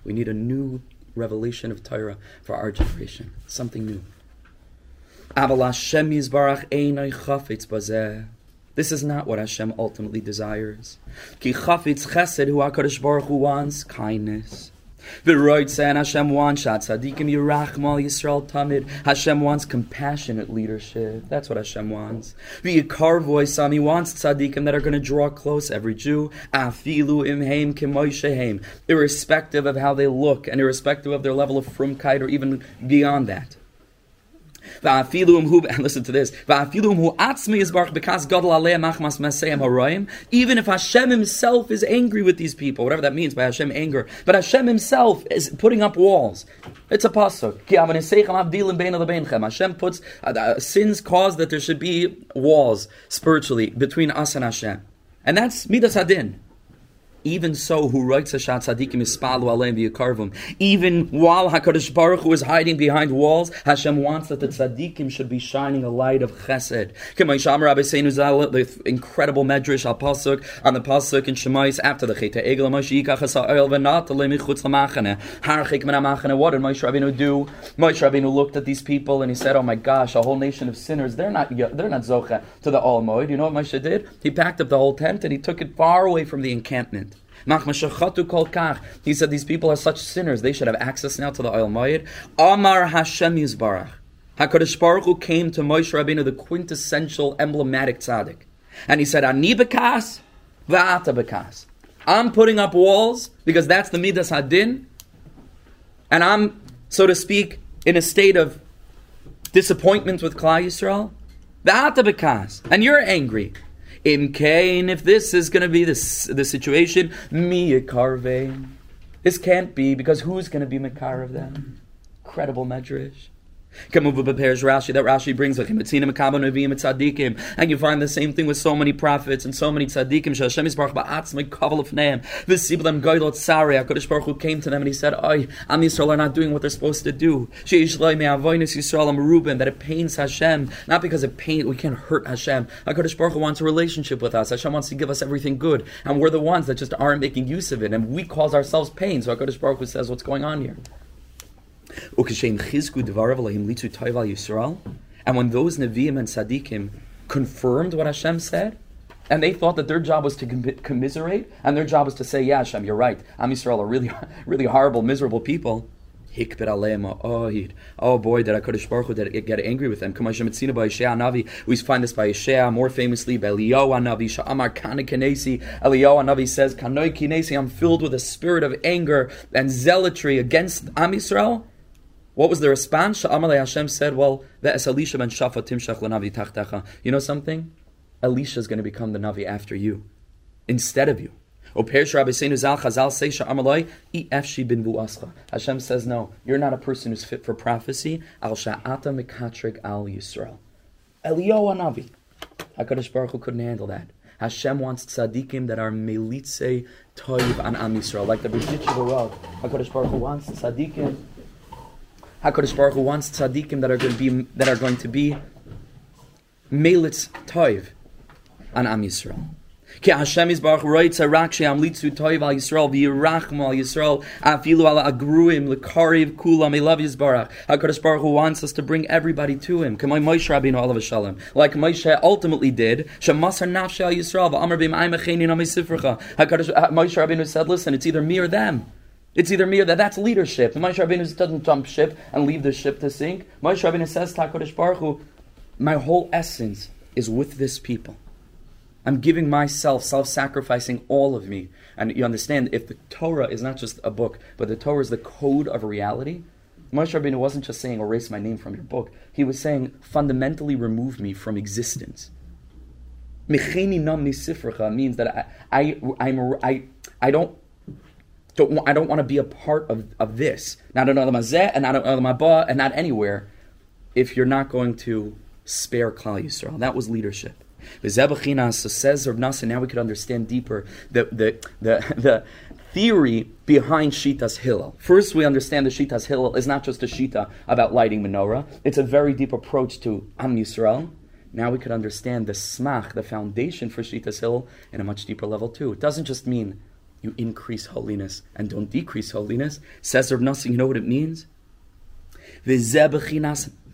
we need a new revelation of Torah for our generation. Something new. This is not what Hashem ultimately desires. Ki chafetz chesed HaKadosh Baruch Hu wants kindness. V'roitze and Hashem wants tzaddikim yirachmal Yisrael tamid. Hashem wants compassionate leadership. That's what Hashem wants. V'yikar voisam, He wants tzaddikim that are going to draw close every Jew. Afilu imheim kimoishehem. Irrespective of how they look and irrespective of their level of frumkeit or even beyond that. Listen to this. Even if Hashem Himself is angry with these people, whatever that means by Hashem anger, but Hashem Himself is putting up walls. It's a pasuk. Hashem puts uh, uh, sins cause that there should be walls spiritually between us and Hashem, and that's midas hadin. Even so, who writes a shat tzaddikim ispalu aleim v'yakarvum. Even while Hakadosh Baruch Hu is hiding behind walls, Hashem wants that the tzaddikim should be shining a light of chesed. The incredible medrash al pasuk on the pasuk in Shemais after the cheta egel Moshe yikach asa oil v'nat lemichutz lamachane. Harchik min amachane. What did Moshe Rabbeinu do? Moshe Rabbeinu looked at these people and he said, "Oh my gosh, a whole nation of sinners. They're not they're not zocha to the Ohel Moed. You know what Moshe did? He packed up the whole tent and he took it far away from the encampment." He said these people are such sinners; they should have access now to the oil mayid. Amar Hashem Yisbarach. Hakadosh Baruch Hu came to Moshe Rabbeinu, the quintessential, emblematic tzaddik, and he said, "Ani bekas, va'ata bekas." I'm putting up walls because that's the midas hadin, and I'm, so to speak, in a state of disappointment with Klal Yisrael. Va'ata bekas, and you're angry. In Cain, if this is going to be this, the situation, me karve. This can't be because who's going to be Makar of them? Incredible medrash. Rashi that Rashi brings with him. And you find the same thing with so many prophets and so many tzaddikim. Hashem is baruch ba'atzmei of neim. V'siblam goylot sari. HaKadosh Baruch Hu came to them and he said, "Oy, Am Yisrael are not doing what they're supposed to do. Sheish loy me'avoinus Yisrael am Reuben that it pains Hashem, not because it pains, we can't hurt Hashem. HaKadosh Baruch Hu wants a relationship with us. Hashem wants to give us everything good, and we're the ones that just aren't making use of it, and we cause ourselves pain. So HaKadosh Baruch Hu says, "What's going on here?" And when those Nevi'im and Sadiqim confirmed what Hashem said, and they thought that their job was to commiserate, and their job was to say, "Yeah, Hashem, you're right. Am Yisrael are really, really horrible, miserable people." Oh boy, did HaKadosh Baruch Hu get angry with them. We find this by Yeshaya, more famously by Eliyahu Navi. Sha'amar Kana Kinesi. Eliyahu Navi says, Kanoi Kinesi, I'm filled with a spirit of anger and zealotry against Am Yisrael. What was the response? Sha'amalei Hashem said, well, ve'es Elisha ben Shafa timshach l'navi tachtecha. You know something? Elisha is going to become the Navi after you, instead of you. Chazal say Sha'amalei ifshi bin vu'ascha. Hashem says, no, you're not a person who's fit for prophecy. Al sha'ata mikatrik al Yisrael. Eliyahu Navi. HaKadosh Baruch Hu couldn't handle that. Hashem wants tzaddikim that are melitze toiv an Am Yisrael, like the the world. HaKadosh Baruch Hu wants tzaddikim Hakadosh Baruch Hu wants tzaddikim that are going to be that are going to be melitz toiv on Am Yisrael. Ki Hashem is Baruch writes a rak she'am litzu toiv al Yisrael v'yirachmu al Yisrael afilu al agruim lekariv kulam elav Yisbarach. Hakadosh Baruch Hu wants us to bring everybody to Him. Kamay Moshe Rabbeinu alav shalom, like Moshe ultimately did. Shemasar nafshe al Yisrael v'amar b'im aymechein in amisifrecha. Hakadosh uh, Moshe Rabbeinu said, "Listen, it's either me or them." It's either me or that. That's leadership. Moshe Rabbeinu doesn't jump ship and leave the ship to sink. Moshe Rabbeinu says, Takodesh Baruch Hu, my whole essence is with this people. I'm giving myself, self-sacrificing all of me. And you understand, if the Torah is not just a book, but the Torah is the code of reality, Moshe Rabbeinu wasn't just saying, erase my name from your book. He was saying, fundamentally remove me from existence. Mecheni nam means that I, I, I'm, I, I don't don't, I don't want to be a part of, of this. Not another mazeh, and not another mabah, and not anywhere, if you're not going to spare Klal Yisrael. That was leadership. So says Rav Nassan, now we could understand deeper the, the, the, the theory behind Shitas Hillel. First, we understand the Shitas Hillel is not just a Shita about lighting menorah. It's a very deep approach to Am Yisrael. Now we could understand the smach, the foundation for Shitas Hillel, in a much deeper level too. It doesn't just mean you increase holiness and don't decrease holiness. Says Rav Nassan, you know what it means?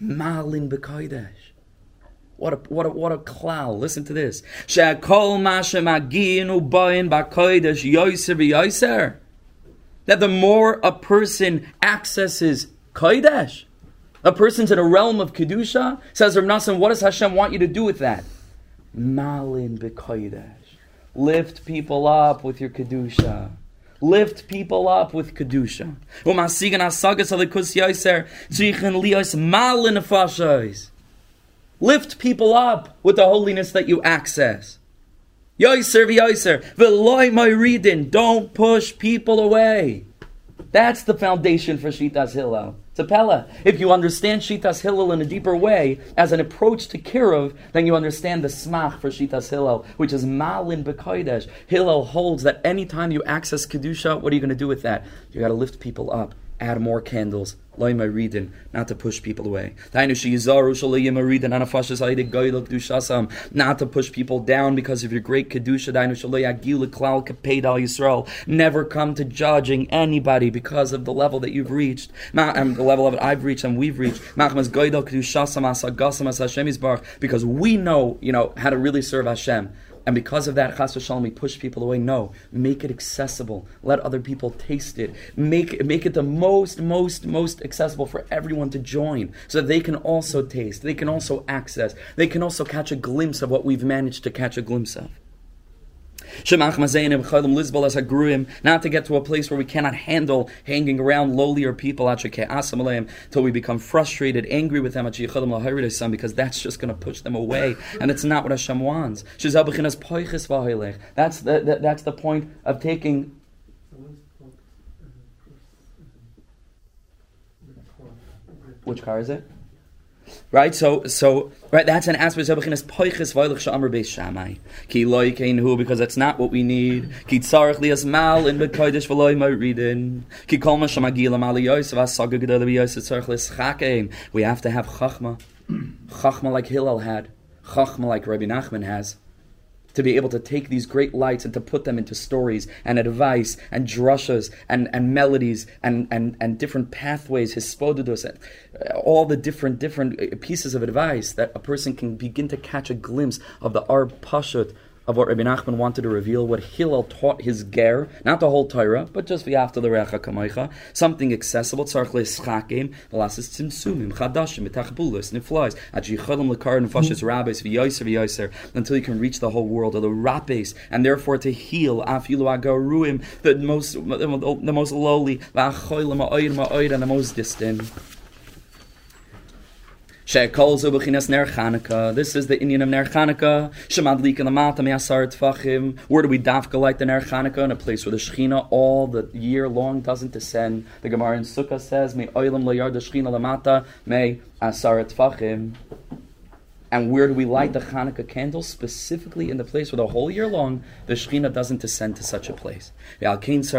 malin. What a what a what a cloud! Listen to this. That the more a person accesses kodesh, a person's in a realm of kedusha. Says Rav Nassan, what does Hashem want you to do with that? Malin b'kodesh. Lift people up with your Kedusha. Lift people up with Kedusha. Lift people up with the holiness that you access. Yoiser v'yoiser. V'loi my reading. Don't push people away. That's the foundation for Shitas Hillel. A pella. If you understand Shitas Hillel in a deeper way, as an approach to Kirov, then you understand the smach for Shitas Hillel, which is Malin Bekodesh. Hillel holds that anytime you access Kedusha, what are you going to do with that? You got to lift people up add more candles, loima reading, not to push people away. Not to push people down because of your great kedusha. Never come to judging anybody because of the level that you've reached, and um, the level of it I've reached and we've reached. Because we know, you know, how to really serve Hashem. And because of that, chas v'shalom, we push people away. No, make it accessible. Let other people taste it. Make make it the most, most, most accessible for everyone to join, so they can also taste, they can also access, they can also catch a glimpse of what we've managed to catch a glimpse of. Not to get to a place where we cannot handle hanging around lowlier people until we become frustrated, angry with them because that's just going to push them away, and it's not what Hashem wants. That's the, that, that's the point of taking Which car is it? Right, so so right, that's an aspect of bechinas poiches voilich shamar beis shamai. Ki loy hu because that's not what we need. Ki tzarich lias mal in bekodesh v'loy mo reading. Ki kol ma shamagila mal yosef asaga gedol yosef tzarich lis chakeim. We have to have chachma, chachma like Hillel had, chachma like Rabbi Nachman has to be able to take these great lights and to put them into stories and advice and drushas and, and melodies and, and, and different pathways, hispodidus, all the different different uh, pieces of advice that a person can begin to catch a glimpse of the Arb Pashut of what Rabbi Nachman wanted to reveal, what Hillel taught his ger, not the whole Torah, but just the after the Recha Kamaycha, something accessible, tzarch le'schakim, v'lasis tzimsumim, chadashim, mitachbulis, niflies, ajichalim lekar nefashis rabbis, v'yoyser v'yoyser, until you can reach the whole world, of the rappes, and therefore to heal, afilu agaruim, the most, the most lowly, v'achoylim ma'oid ma'oid, and the most distant. Shekolzu b'chinas ner Chanukah. This is the Indian of ner Chanukah. Shemadlik in the mata me'asar tfachim. Where do we dafka like the ner Chanukah? In a place where the Shechina all the year long doesn't descend. The Gemara in Sukkah says, Me oilam layar the Shechina lamata me asar tfachim. And where do we light the Hanukkah candles? Specifically in the place where the whole year long the Shekhinah doesn't descend to such a place. That's the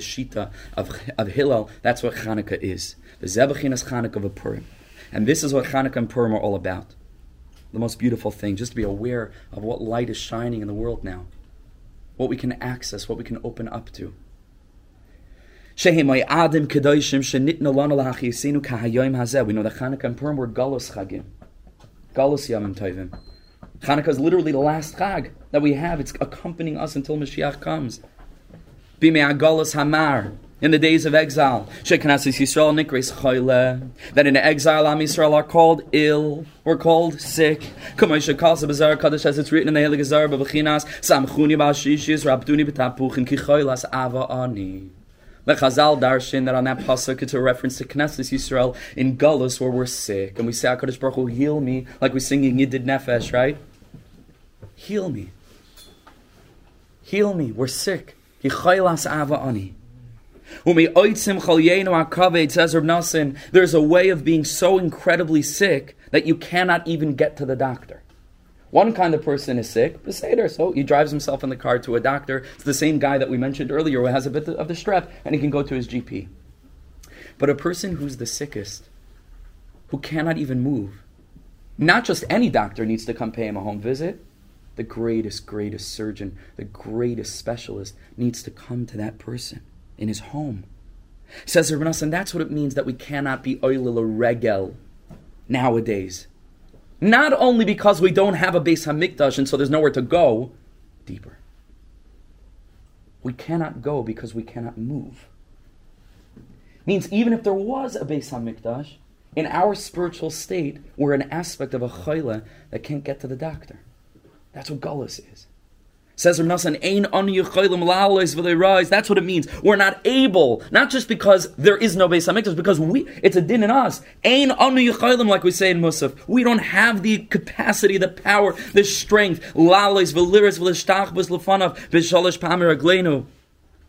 Shita of, of Hillel. That's what Hanukkah is. The Zebachin is Hanukkah of Purim. And this is what Hanukkah and Purim are all about. The most beautiful thing, just to be aware of what light is shining in the world now, what we can access, what we can open up to. We know that Hanukkah and Purim were Galus Chagim. Galus Yamim Tovim. Hanukkah is literally the last Chag that we have. It's accompanying us until Mashiach comes. Bimei Galus Hamar in the days of exile. That in exile, Am Yisrael are called ill, we're called sick. As it's written in the Helig Azar babachinas samchuni ba'ashishis rabduni b'tapuchin ki choylas ava ani. The Chazal darshan that on that pasuk it's a reference to Knesset Yisrael in Gullus where we're sick and we say Hakadosh Baruch Hu heal me like we sing in Yidid Nefesh right. Heal me. Heal me. We're sick. Yichaylas ava ani. There's a way of being so incredibly sick that you cannot even get to the doctor. One kind of person is sick, Beseder, so he drives himself in the car to a doctor. It's the same guy that we mentioned earlier who has a bit of the strep, and he can go to his GP. But a person who's the sickest, who cannot even move, not just any doctor needs to come pay him a home visit. The greatest, greatest surgeon, the greatest specialist needs to come to that person in his home. Says Rabbi and that's what it means that we cannot be oilil regel nowadays. Not only because we don't have a Beis Hamikdash and so there's nowhere to go, deeper. We cannot go because we cannot move. Means even if there was a Beis Hamikdash, in our spiritual state, we're an aspect of a chayla that can't get to the doctor. That's what gullus is. Says Rav Ein rise. That's what it means. We're not able, not just because there is no Beis Hamikdash, because we, it's a din in us. Ein anu like we say in Musaf. We don't have the capacity, the power, the strength. Lalois v'liris v'lishtach v'lefanav v'shalish pamir aglenu.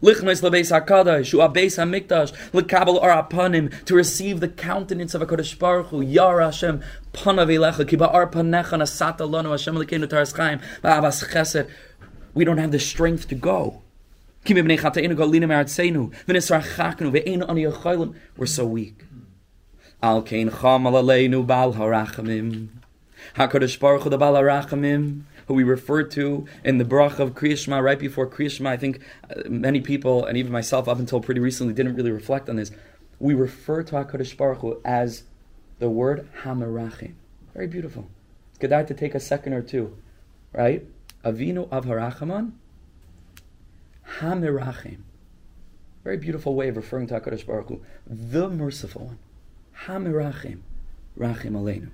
Lichnois lebeis HaKadosh, Hu abeis HaMikdash, Lekabel or apanim, to receive the countenance of HaKadosh Baruch Hu, Yar Hashem, Panav Elecha, Ki ba'ar panecha Hashem Lekeinu Taras Chaim, Ba'avas Chesed. We don't have the strength to go. We're so weak. Al kein cham aleinu bal harachamim. HaKadosh Baruch Hu, the bal harachamim, who we refer to in the brach of Kriyashma, right before Kriyashma. I think uh, many people, and even myself up until pretty recently, didn't really reflect on this. We refer to HaKadosh Baruch Hu as the word Hamarachim. Very beautiful. It's good to take a second or two, right? Avinu av harachaman, Hamirachim. Very beautiful way of referring to HaKadosh Baruch Hu. The merciful one. Hamirachim. Rachim Aleinu.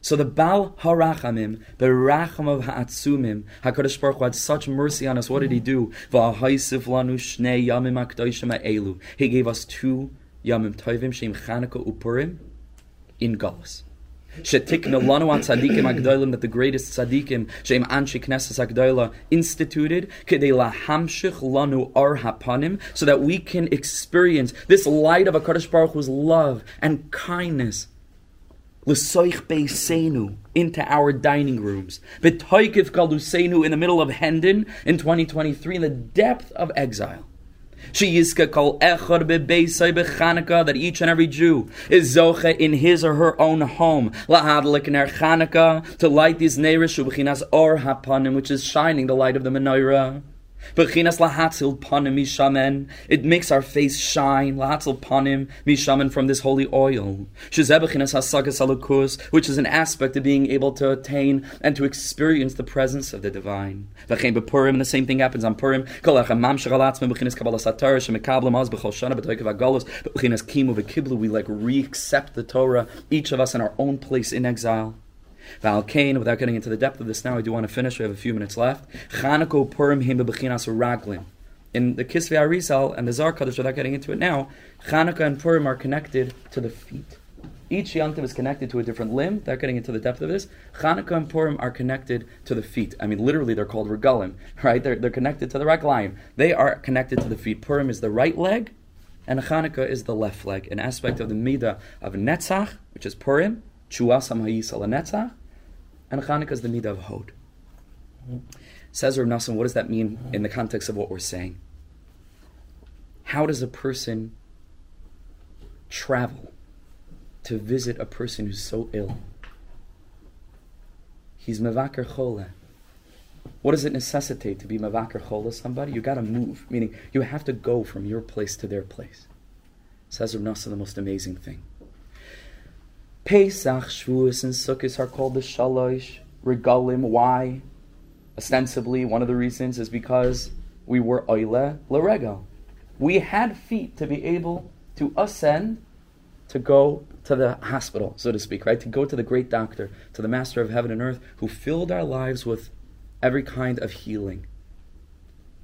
So the Bal Harachamim, the Racham of Ha'atzumim, HaKadosh Baruch Hu had such mercy on us. What did He do? V'ahaisiv lanu shnei yamim akdoshim elu. He gave us two yamim tovim, shem Chanukah upurim, in Galus. That the greatest tzadikim shem anshi knesses agdola instituted kedei lahamshich lanu ar so that we can experience this light of a Kadosh Baruch Hu's love and kindness L'soich beisenu into our dining rooms. V'toikiv galusenu in the middle of Hendon in 2023 in the depth of exile. Sheyiska kol echad bebeisai bechanukah that each and every Jew is zoche in his or her own home. Lahadlik ner Chanukah to light these neiris shubechinas or hapanim which is shining the light of the menorah. It makes our face shine. From this holy oil. Which is an aspect of being able to attain and to experience the presence of the divine. And the same thing happens on Purim. We like re-accept the Torah, each of us in our own place in exile. Without getting into the depth of this now, I do want to finish. We have a few minutes left. Chanukah Purim him bebechinas raglim. In the Kisvei Arizal and the Zar Kaddish, without getting into it now, Chanukah and Purim are connected to the feet. Each Yantiv is connected to a different limb. Without getting into the depth of this, Chanukah and Purim are connected to the feet. I mean, literally, they're called regalim, right? They're, they're connected to the raglayim. They are connected to the feet. Purim is the right leg, and Chanukah is the left leg, an aspect of the midah of Netzach, which is Purim, Chuasam Hayisal Netzach, and Chanukah is the midah of Hod. Says Rav Nassan, what does that mean in the context of what we're saying? How does a person travel to visit a person who's so ill? He's mevaker chole. What does it necessitate to be mevaker chole somebody? You got to move, meaning you have to go from your place to their place. Says Rav Nassan, the most amazing thing. Pesach, Shavuos, and Sukkot are called the Shalosh Regalim. Why? Ostensibly, one of the reasons is because we were Oile Laregal. We had feet to be able to ascend, to go to the hospital, so to speak, right? To go to the great doctor, to the master of heaven and earth, who filled our lives with every kind of healing.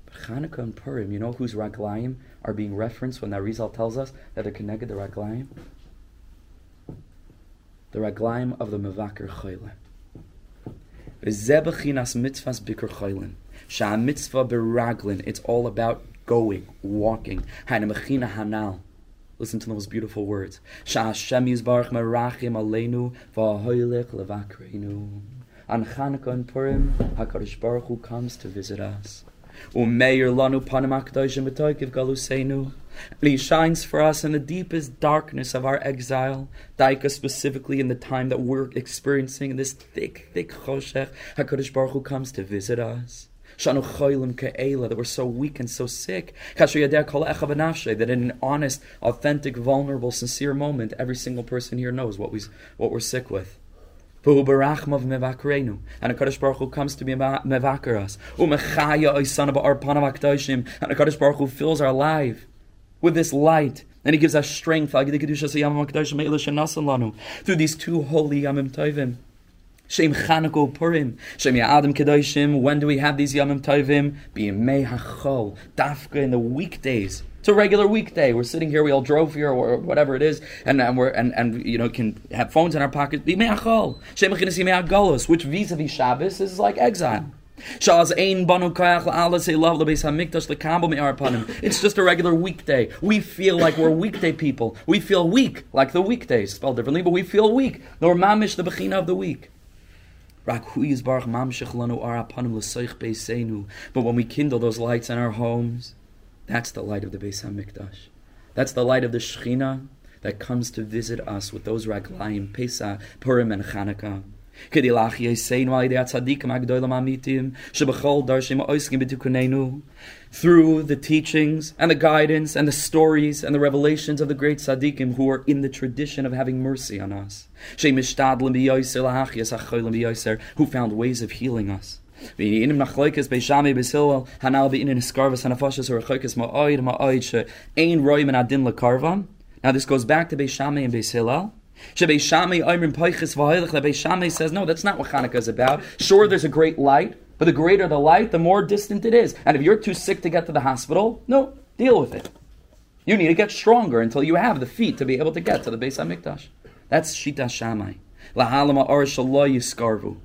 But Chanukah and Purim, you know whose Raglayim are being referenced when that Rizal tells us that they're connected to Raglayim? The raglaim of the mevaker choyle. V'zebechinas mitzvahs bikr choylin. Sha mitzvah beraglin. It's all about going, walking. Hanamachina hanal. Listen to those beautiful words. Sha Hashem yizbarach merachim aleinu v'ahoylech levakreinu. On Chanukah and Purim, HaKadosh Baruch Hu comes to visit us. Umeir lanu panim akdoshim galuseinu. And he shines for us in the deepest darkness of our exile, Daika specifically in the time that we're experiencing this thick, thick choshech. HaKadosh Baruch Hu comes to visit us. That we're so weak and so sick. That in an honest, authentic, vulnerable, sincere moment, every single person here knows what, we, what we're sick with. And HaKadosh Baruch Hu comes to be mevaker us. And HaKadosh Baruch Hu fills our life with this light. And he gives us strength through these two holy Yamim Tovim. Shem Chanukah Purim. Shem Ya'adim Kedoshim. When do we have these Yamim Tovim? B'yemei HaChol. Dafka in the weekdays. It's a regular weekday. We're sitting here. We all drove here, or whatever it is, and, and we're and, and you know can have phones in our pockets. Which vis-a-vis Shabbos is like exile. It's just a regular weekday. We feel like we're weekday people. We feel weak, like the weekdays, spelled differently, but we feel weak. Nor mamish the bechina of the week. But when we kindle those lights in our homes, that's the light of the Beis Hamikdash. That's the light of the Shechina that comes to visit us with those raglayim, Pesach, Purim, and Chanukah. Through the teachings and the guidance and the stories and the revelations of the great tzaddikim who are in the tradition of having mercy on us, who found ways of healing us. Now this goes back to Beis and Beis Hillel. Shammai says, no, that's not what Hanukkah is about. Sure, there's a great light, but the greater the light, the more distant it is. And if you're too sick to get to the hospital, no, deal with it. You need to get stronger until you have the feet to be able to get to the Beis HaMikdash. That's Shita Shammai. Lahalama Ar Yiskarvu.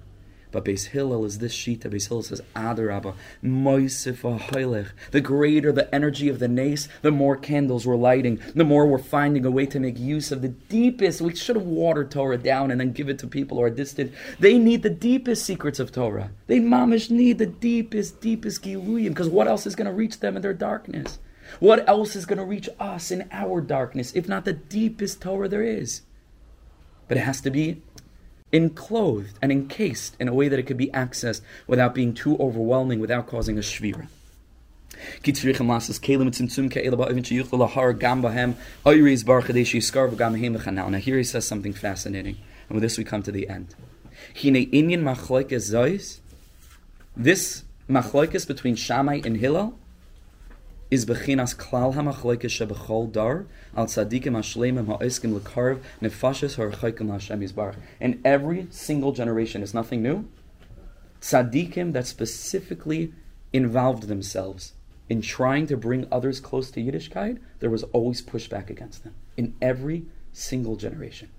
But Beis Hillel is this sheet Beis Hillel says, Adarabba, Moisif Hailech. The greater the energy of the nace, the more candles we're lighting, the more we're finding a way to make use of the deepest. We should have watered Torah down and then give it to people who are distant. They need the deepest secrets of Torah. They mamish need the deepest, deepest Giluyim, because what else is going to reach them in their darkness? What else is going to reach us in our darkness, if not the deepest Torah there is? But it has to be enclosed and encased in a way that it could be accessed without being too overwhelming, without causing a shvira. Now here he says something fascinating, and with this we come to the end. This machlokes between Shammai and Hillel is bechinas klal shebechol dar al tzadikim hashleimim lekarv Hashem. In every single generation is nothing new. Tzadikim that specifically involved themselves in trying to bring others close to Yiddishkeit, there was always pushback against them in every single generation.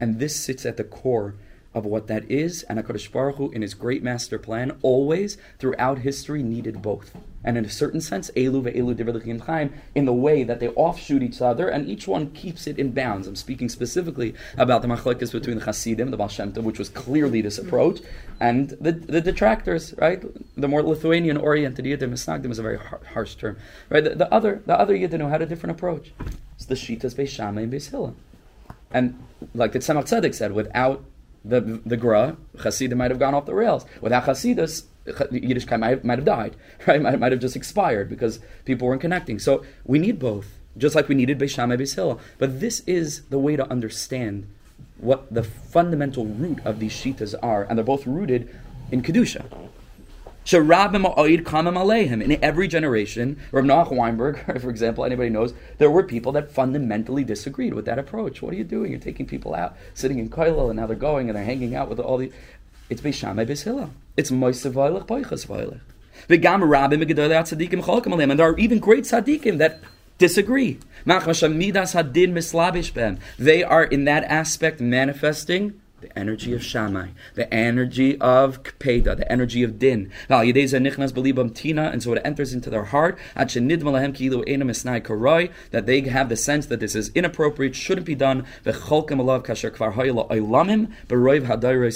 And this sits at the core of what that is, and HaKadosh Baruch Hu, in his great master plan, always, throughout history, needed both. And in a certain sense, Elu ve'elu divrei chaim, in the way that they offshoot each other, and each one keeps it in bounds. I'm speaking specifically about the machlekes between the Hasidim, the Baal Tov, which was clearly this mm-hmm. approach, and the, the detractors, right? The more Lithuanian-oriented Yiddim, Misnagdim is a very harsh term, right? The, the other, the other Yiddim who had a different approach. It's the Shitas Beis Shammai and Beis Hillel. And like the Tzemach Tzedek said, without the the Gra, Hasidim might have gone off the rails. Without Hasidus, Yiddishkeit might, might have died, right? Might, might have just expired because people weren't connecting. So we need both, just like we needed Beis Shammai, Beis. But this is the way to understand what the fundamental root of these shitas are, and they're both rooted in kedusha. In every generation, Rav Noach Weinberg, for example, anybody knows, there were people that fundamentally disagreed with that approach. What are you doing? You're taking people out, sitting in Koilel, and now they're going and they're hanging out with all the. It's Beis Shammai Beis Hillel. It's Moise Veilich, Poiches Veilich. V'gam Rabbim Megedolei Tzadikim Cholkim Aleim. And there are even great tzaddikim that disagree. They are in that aspect manifesting the energy of Shammai, the energy of Kpeda, the energy of Din. And so it enters into their heart that they have the sense that this is inappropriate, shouldn't be done.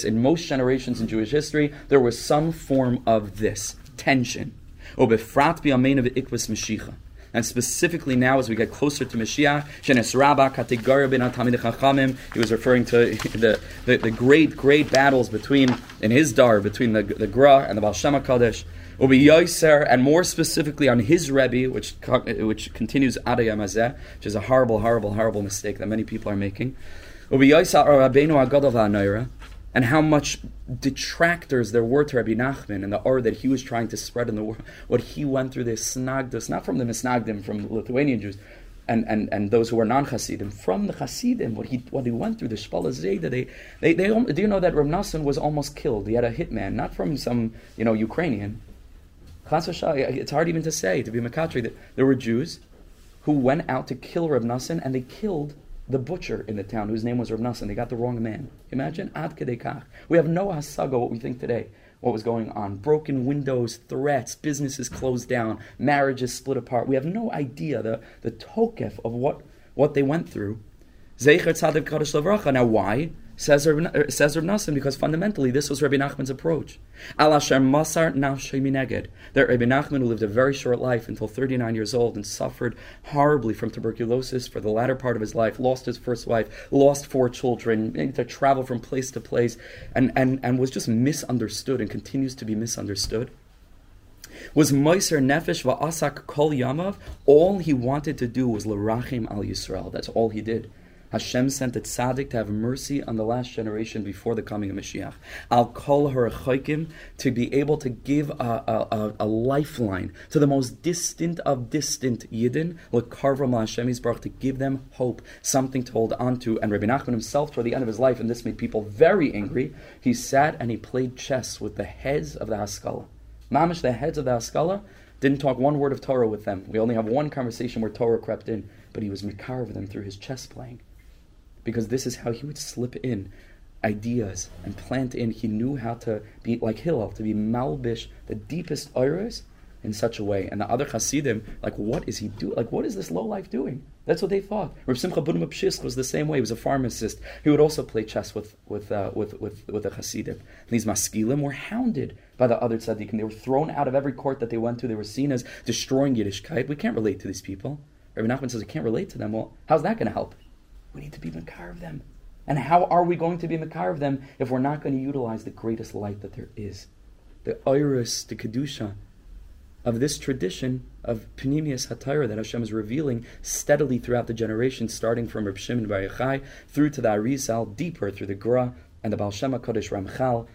In most generations in Jewish history, there was some form of this tension. And specifically now, as we get closer to Mashiach, Chachamim, he was referring to the, the, the, great, great battles between, in his dar, between the, the Gra and the Baal Shem HaKadosh. Ubi Yoiser, and more specifically on his Rebbe, which which continues Adayam Azeh, which is a horrible, horrible, horrible mistake that many people are making. Ubi Yoiser Rabbeinu Va'anoira, and how much detractors there were to Rabbi Nachman and the aura that he was trying to spread in the world, what he went through, this snagdus, not from the misnagdim, from Lithuanian Jews, and, and, and those who were non-Hasidim, from the Hasidim, what he what he went through, the Shpala Zayda, they, they, they, do you know that Rav Nassan was almost killed? He had a hitman, not from some, you know, Ukrainian. It's hard even to say, to be Makatri, that there were Jews who went out to kill Nassan, and they killed the butcher in the town whose name was Rav. They got the wrong man. Imagine ad kedekach. We have no hasaga what we think today. what was going on. Broken windows, threats, businesses closed down, marriages split apart. We have no idea the, the tokef of what, what they went through. Now, why? Says Rav, er, says Nassan, because fundamentally this was Rabbi Nachman's approach. Al Masar Mineged. That Rabbi Nachman, who lived a very short life until 39 years old and suffered horribly from tuberculosis for the latter part of his life, lost his first wife, lost four children, had to travel from place to place, and, and, and was just misunderstood and continues to be misunderstood was Moiser Nefesh Va'asak Kol Yamav. All he wanted to do was L'rachim al Yisrael. That's all he did. Hashem sent a tzaddik to have mercy on the last generation before the coming of Mashiach. I'll call her a chaykim to be able to give a, a, a, lifeline to the most distant of distant Yidden, Lekarvam Hashem Yisbarach, to give them hope, something to hold on to. And Rabbi Nachman himself, toward the end of his life, and this made people very angry, he sat and he played chess with the heads of the Haskalah. Mamish, the heads of the Haskalah, didn't talk one word of Torah with them. We only have one conversation where Torah crept in, but he was Mikar with them through his chess playing because this is how he would slip in ideas and plant in. He knew how to be like Hillel, to be malbish, the deepest iris in such a way. And the other Hasidim, like, what is he doing? Like, what is this low life doing? That's what they thought. Rav Simcha Bunim was the same way. He was a pharmacist. He would also play chess with with uh, with, with with the Hasidim. And these maskilim were hounded by the other tzaddikim. They were thrown out of every court that they went to. They were seen as destroying Yiddishkeit. We can't relate to these people. Rabbi Nachman says we can't relate to them. Well, how's that going to help? We need to be Makar of them. And how are we going to be Makar of them if we're not going to utilize the greatest light that there is? The iris, the Kedusha of this tradition of Panemius Hatayra that Hashem is revealing steadily throughout the generations, starting from Reb Shimon Bar Yochai through to the Arizal, deeper through the Gra and the Baal Shem Ramchal,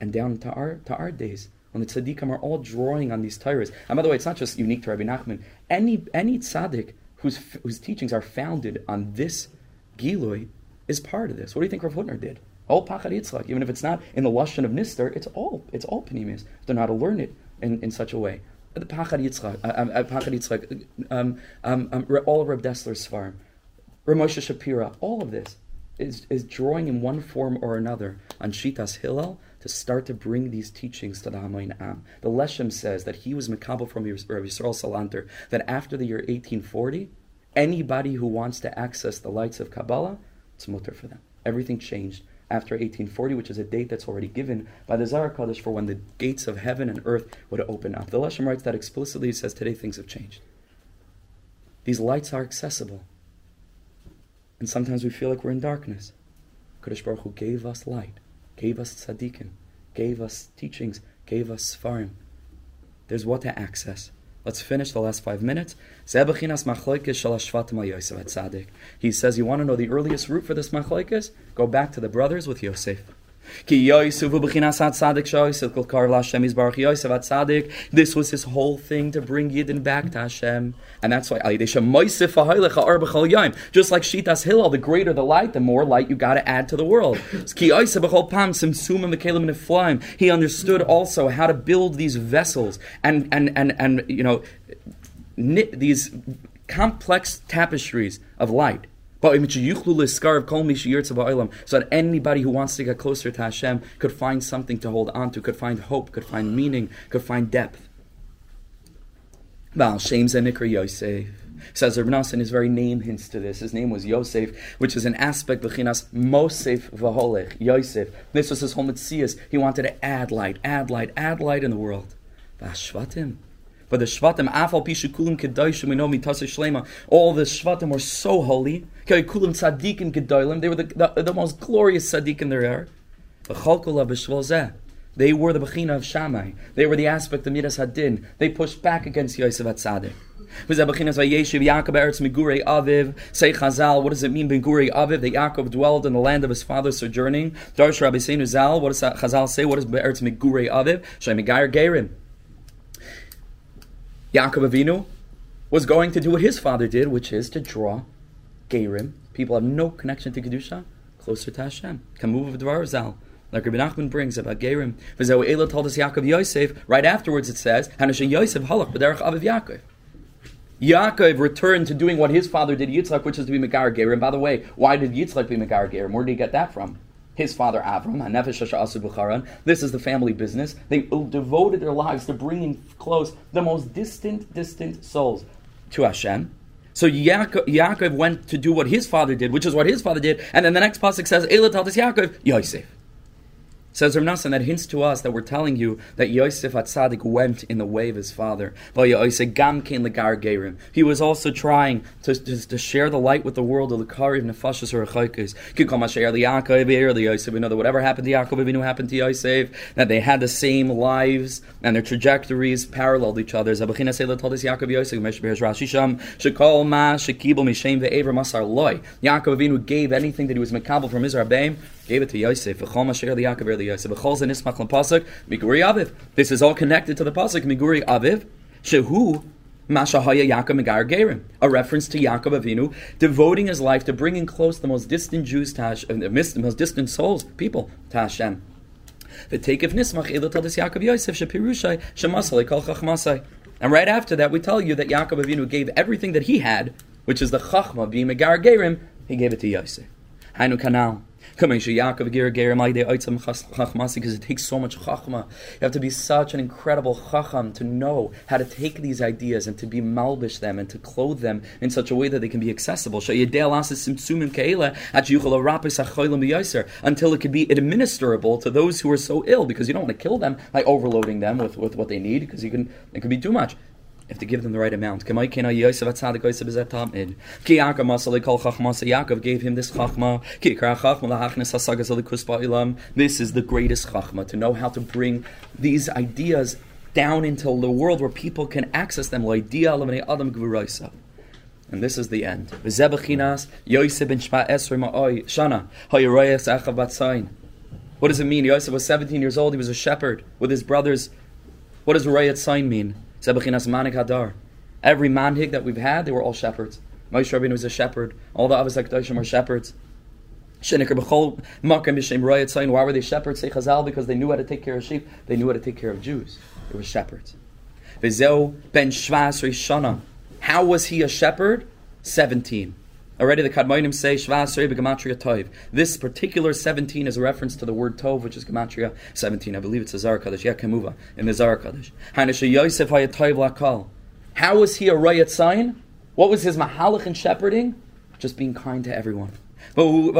and down to our, to our days when the tzaddikim are all drawing on these Torahs. And by the way, it's not just unique to Rabbi Nachman. Any, any tzaddik whose, whose teachings are founded on this Gilui is part of this. What do you think Rav Hutner did? All Pachad Yitzchak, even if it's not in the Lashon of Nister, it's all it's all Panemius. They're not to learn it in, in such a way. The Pachad Yitzchak, um, Yitzchak um, um, um, all of Reb Dessler's farm, Ramosha Shapira, all of this is, is drawing in one form or another on Shitas Hillel to start to bring these teachings to the Hamoin Am. The Leshem says that he was Makabal from Rav Yisrael Salanter, that after the year 1840, Anybody who wants to access the lights of Kabbalah, it's mutter for them. Everything changed after 1840, which is a date that's already given by the Zohar Kodesh for when the gates of heaven and earth would open up. The Leshem writes that explicitly. He says today things have changed. These lights are accessible. And sometimes we feel like we're in darkness. Kodesh Baruch Hu gave us light, gave us tzaddikim, gave us teachings, gave us svarim. There's what to access. Let's finish the last five minutes. He says, You want to know the earliest root for this machlokes? Go back to the brothers with Yosef. This was his whole thing to bring Yidden back to Hashem. And that's why just like Shitas Hillel, the greater the light, the more light you gotta add to the world. He understood also how to build these vessels and and and, and you know knit these complex tapestries of light. So that anybody who wants to get closer to Hashem could find something to hold on to, could find hope, could find meaning, could find depth. Baal Shem Zenikr Yosef. Says Rabbi his very name hints to this. His name was Yosef, which is an aspect of Chinas Mosef Vaholech, Yosef. This was his whole Metzias. He wanted to add light, add light, add light in the world. Vashvatim. But the Shvatim, Afal Pishu Kulim Kedoshim, we know Mitasa Shlema, all the Shvatim were so holy. Kulim Tzadikim Kedolim, they were the, the, the most glorious Tzadikim there are. They were the Bechina of Shammai. They were the aspect of Midas Hadin. They pushed back against Yosef Atzadik. What does it mean, Begurei Aviv? That Yaakov dwelled in the land of his father, sojourning. Darsh Rabbi Zal, what does Chazal say? What does Be'eretz Megurei Aviv? Shem Megayer Gerim. Yaakov Avinu was going to do what his father did, which is to draw Gerim. People have no connection to Kedusha, closer to Hashem. Kamuv Dvar Zal. Like Rabbi Nachman brings about Gerim. V'zeu Ela told us Yaakov Yosef. Right afterwards it says, Hanashe Yosef halach b'derech aviv Yaakov. Yaakov returned to doing what his father did, Yitzchak, which is to be Megar Gerim. By the way, why did Yitzchak be Megar Gerim? Where did he get that from? His father Avram, Hanefesh Asu Bukharan. This is the family business. They devoted their lives to bringing close the most distant, distant souls to Hashem. So Yaakov, went to do what his father did, which is what his father did, and then the next pasuk says, "Eila Taltis Yaakov Yosef." Says Rav Nassan, that hints to us that we're telling you that Yosef Atzadik went in the way of his father. He was also trying to, to, to share the light with the world of the Kariv Nefashis or We know that whatever happened to Yaakov knew happened to Yosef, that they had the same lives and their trajectories paralleled each other. Yaakov Avinu gave anything that he was makabel from his Rabbeim gave it to Yosef. This is all connected to the pasuk Miguri Aviv. Shehu Mashahaya Yaakov Megar Gerim, a reference to Yaakov Avinu devoting his life to bringing close the most distant Jews, to Hashem, uh, the most distant souls, people, to Hashem. The take of Nismach Ilatadis Yaakov Yosef Shapirushai Shemasale Kol. And right after that, we tell you that Yaakov Avinu gave everything that he had, which is the Chachma being Megar Gerim, he gave it to Yosef. Hainu Kanal because it takes so much chachma. You have to be such an incredible chacham to know how to take these ideas and to be malbish them and to clothe them in such a way that they can be accessible. Until it can be administrable to those who are so ill, because you don't want to kill them by overloading them with, with what they need, because you can it can be too much have to give them the right amount. Yaakov gave him this chachma. This is the greatest chachma, to know how to bring these ideas down into the world where people can access them. And this is the end. What does it mean? Yosef was 17 years old. He was a shepherd with his brothers. What does Rayat sign mean? Every manhig that we've had, they were all shepherds. Moshe Rabbeinu was a shepherd. All the Avos HaKadoshim were shepherds. Why were they shepherds? Say Chazal, because they knew how to take care of sheep. They knew how to take care of Jews. They were shepherds. Vizeu ben Shvas Rishana. How was he a shepherd? 17. Already the Kadmonim say Shvas Gematria Tov. This particular 17 is a reference to the word Tov, which is Gematria 17. I believe it's a Zar Kaddish. Yeah, Kemuva, in the Zar Kaddish. Lakal. How was he a Rayat sign? What was his Mahalach in shepherding? Just being kind to everyone. He was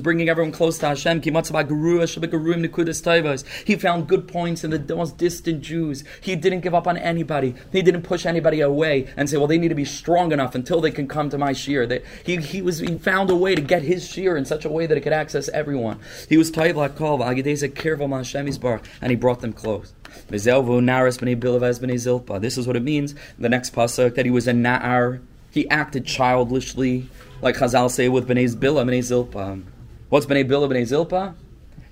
bringing everyone close to Hashem. He found good points in the most distant Jews. He didn't give up on anybody. He didn't push anybody away and say, well, they need to be strong enough until they can come to my shear. he, he, was, he found a way to get his shear in such a way that it could access everyone. He was and he brought them close. This is what it means. The next pasuk that he was a Na'ar he acted childishly, like Chazal say with Bnei Zbillah, Bnei Zilpa. What's Bnei Billah, Bnei Zilpa?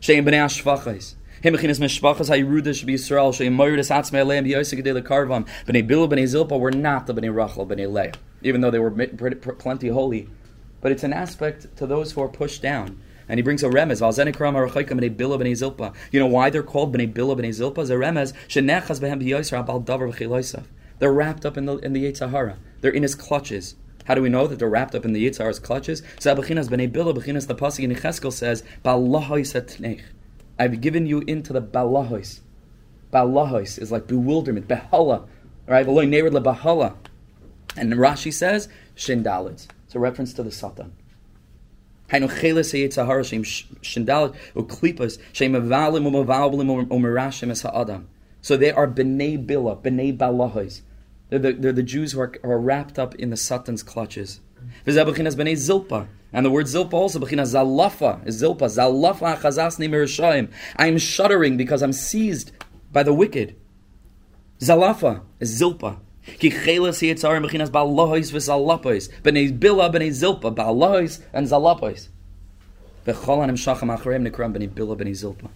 Shein Bnei Ashvachais. Him mechinas mishpachas hayrudish b'Yisrael shein moyrdis atzmei leim b'yosek gedei lekarvam. Bnei Billah, Bnei Zilpa were not the Bnei Rachel, Bnei Leah, even though they were plenty holy. But it's an aspect to those who are pushed down. And he brings a remez. You know why they're called bnei bila bnei zilpa? As a remez, shenechas behem b'yoyser abal davar They're wrapped up in the in the Yitzhahara. They're in his clutches. How do we know that they're wrapped up in the Yitzhar's clutches? Zabachinas b'nei bila b'chinas the pasuk in Yecheskel says, "Balahois I've given you into the balahois. Balahois is like bewilderment, behala, right? V'loy nered lebahala. And Rashi says, "Shindalid." It's a reference to the Satan. Hainu cheles Yitzhahara shem shindalid uklipas shem avalim umavalim umerashim es ha'adam. So they are b'nei bila, b'nei balahois. They're the, they're the Jews who are, are, wrapped up in the Satan's clutches. zilpa. And the word zilpa also, zalafa, is zilpa. Zalafa achazasni mirashayim. I am shuddering because I'm seized by the wicked. Zalafa is zilpa. Ki chelas yitzarim bechinas ba'alois v'zalapois. B'nei bila, b'nei zilpa, ba'alois and zalapois. V'chol shacham acharem nekram b'nei bila, b'nei zilpa.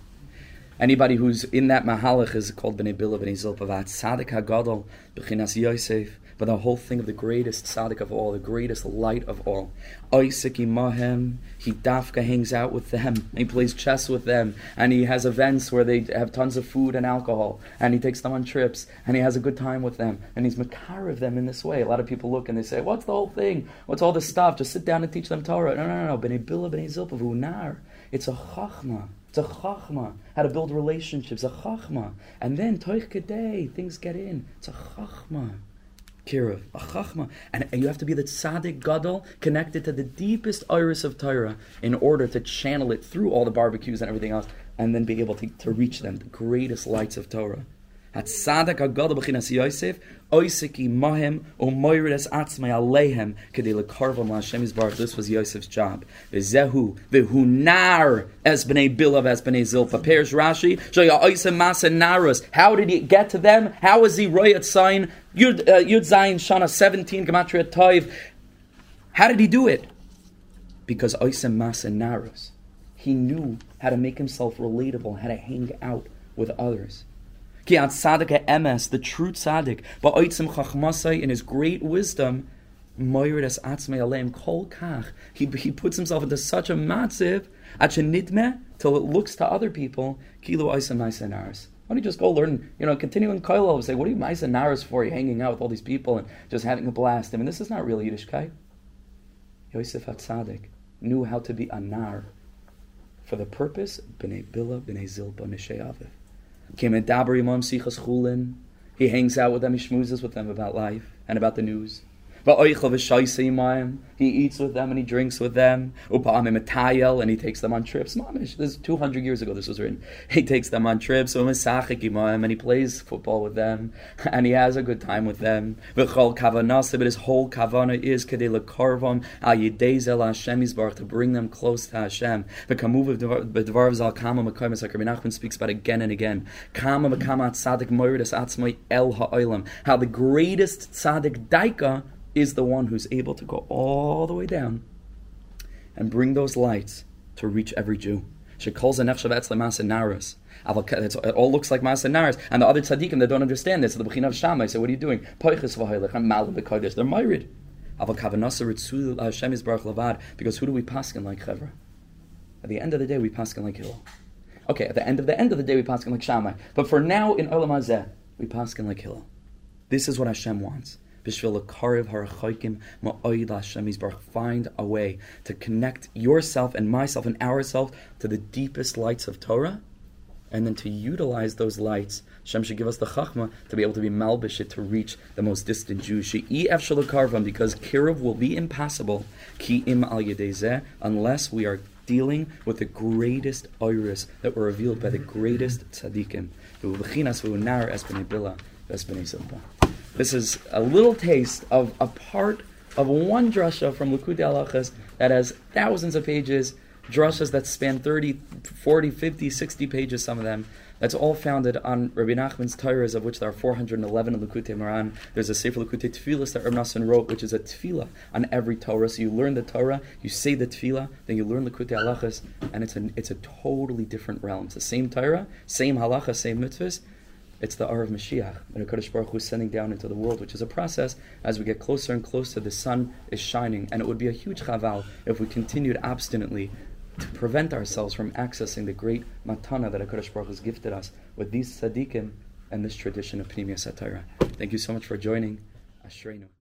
Anybody who's in that mahalach is called Bnei Bila Bnei Zilpa Vat Sadik Hagadol Bechinas Yosef but the whole thing of the greatest tzaddik of all, the greatest light of all. Isaac Imahem, he dafka hangs out with them, he plays chess with them, and he has events where they have tons of food and alcohol, and he takes them on trips, and he has a good time with them, and he's makar of them in this way. A lot of people look and they say, What's the whole thing? What's all this stuff? Just sit down and teach them Torah. No, no, no, no. B'nai Bila, B'nai Zilpa, Nar. It's a chachma. It's a chachma. How to build relationships. A chachma. And then, toich kedei, things get in. It's a chachma. Kirav, a chachma. And, and you have to be the tzaddik gadol connected to the deepest iris of Torah in order to channel it through all the barbecues and everything else and then be able to, to reach them, the greatest lights of Torah. Hatzadak agada b'chinas Yosef, oisiki mahem, o moirides atzmai alehem, kedei lekarvam Hashem Yisbarach. This was Yosef's job. V'zehu, v'hu nar, es b'nei bilav, es b'nei zilpa. Pairs Rashi, shoya oisem masa narus. How did he get to them? How was he royat sign? Yud, uh, Yud Zayin Shana 17, Gematria Toiv. How did he do it? Because oisem masa narus. He knew how to make himself relatable, how to hang out with others. Ki at tzaddik the true tzaddik, but oitzim chachmasai in his great wisdom, moyridas atzmei aleim kol kach. He, he puts himself into such a matziv, achenidme, till it looks to other people, kilo oisim naris. Why don't you just go learn, you know, continuing koilel and say, what are you Maisa Naras for? You're hanging out with all these people and just having a blast. I mean, this is not really Yiddishkeit. Yosef HaTzadik knew how to be a nar for the purpose, b'nei bila, b'nei zilpa, nishei aviv. He hangs out with them, he schmoozes with them about life and about the news. He eats with them and he drinks with them. And he takes them on trips. This is 200 years ago this was written. He takes them on trips and he plays football with them and he has a good time with them. But his whole kavana is to bring them close to Hashem. Nachman speaks about again and again. How the greatest tzaddik daika is the one who's able to go all the way down and bring those lights to reach every Jew. She calls a nefshavetz naras. It all looks like Naras. And the other tzaddikim that don't understand this, the Bechina of Shammai say, What are you doing? Poiches v'hoylech, I'm b'kodesh. They're married. Aval kavanasa ritzul uh, Hashem is baruch lavad. Because who do we paskin like Chevra? At the end of the day, we paskin like Hillel. Okay, at the end of the end of the day, we paskin like Shammai. But for now, in Olam Hazeh, we paskin like Hillel. This is what Hashem wants. Find a way to connect yourself and myself and ourselves to the deepest lights of Torah, and then to utilize those lights. Shem should give us the chachma to be able to be malbishit to reach the most distant Jews. because kiruv will be impossible ki im al unless we are dealing with the greatest iris that were revealed by the greatest tzaddikim. This is a little taste of a part of one drasha from Likutei Halachas that has thousands of pages, drashas that span 30, 40, 50, 60 pages, some of them. That's all founded on Rabbi Nachman's Torahs, of which there are 411 in Likutei Moharan. There's a Sefer Likutei Tefillah that Rabbi Nassan wrote, which is a tefillah on every Torah. So you learn the Torah, you say the tefillah, then you learn Likutei Halachas, and it's a, it's a totally different realm. It's the same Torah, same halacha, same mitzvahs, it's the hour of Mashiach, when HaKadosh Baruch Hu is sending down into the world, which is a process as we get closer and closer, the sun is shining. And it would be a huge chaval if we continued obstinately to prevent ourselves from accessing the great matana that HaKadosh Baruch Hu has gifted us with these tzaddikim and this tradition of Pnimiyas Thank you so much for joining. Ashreinu.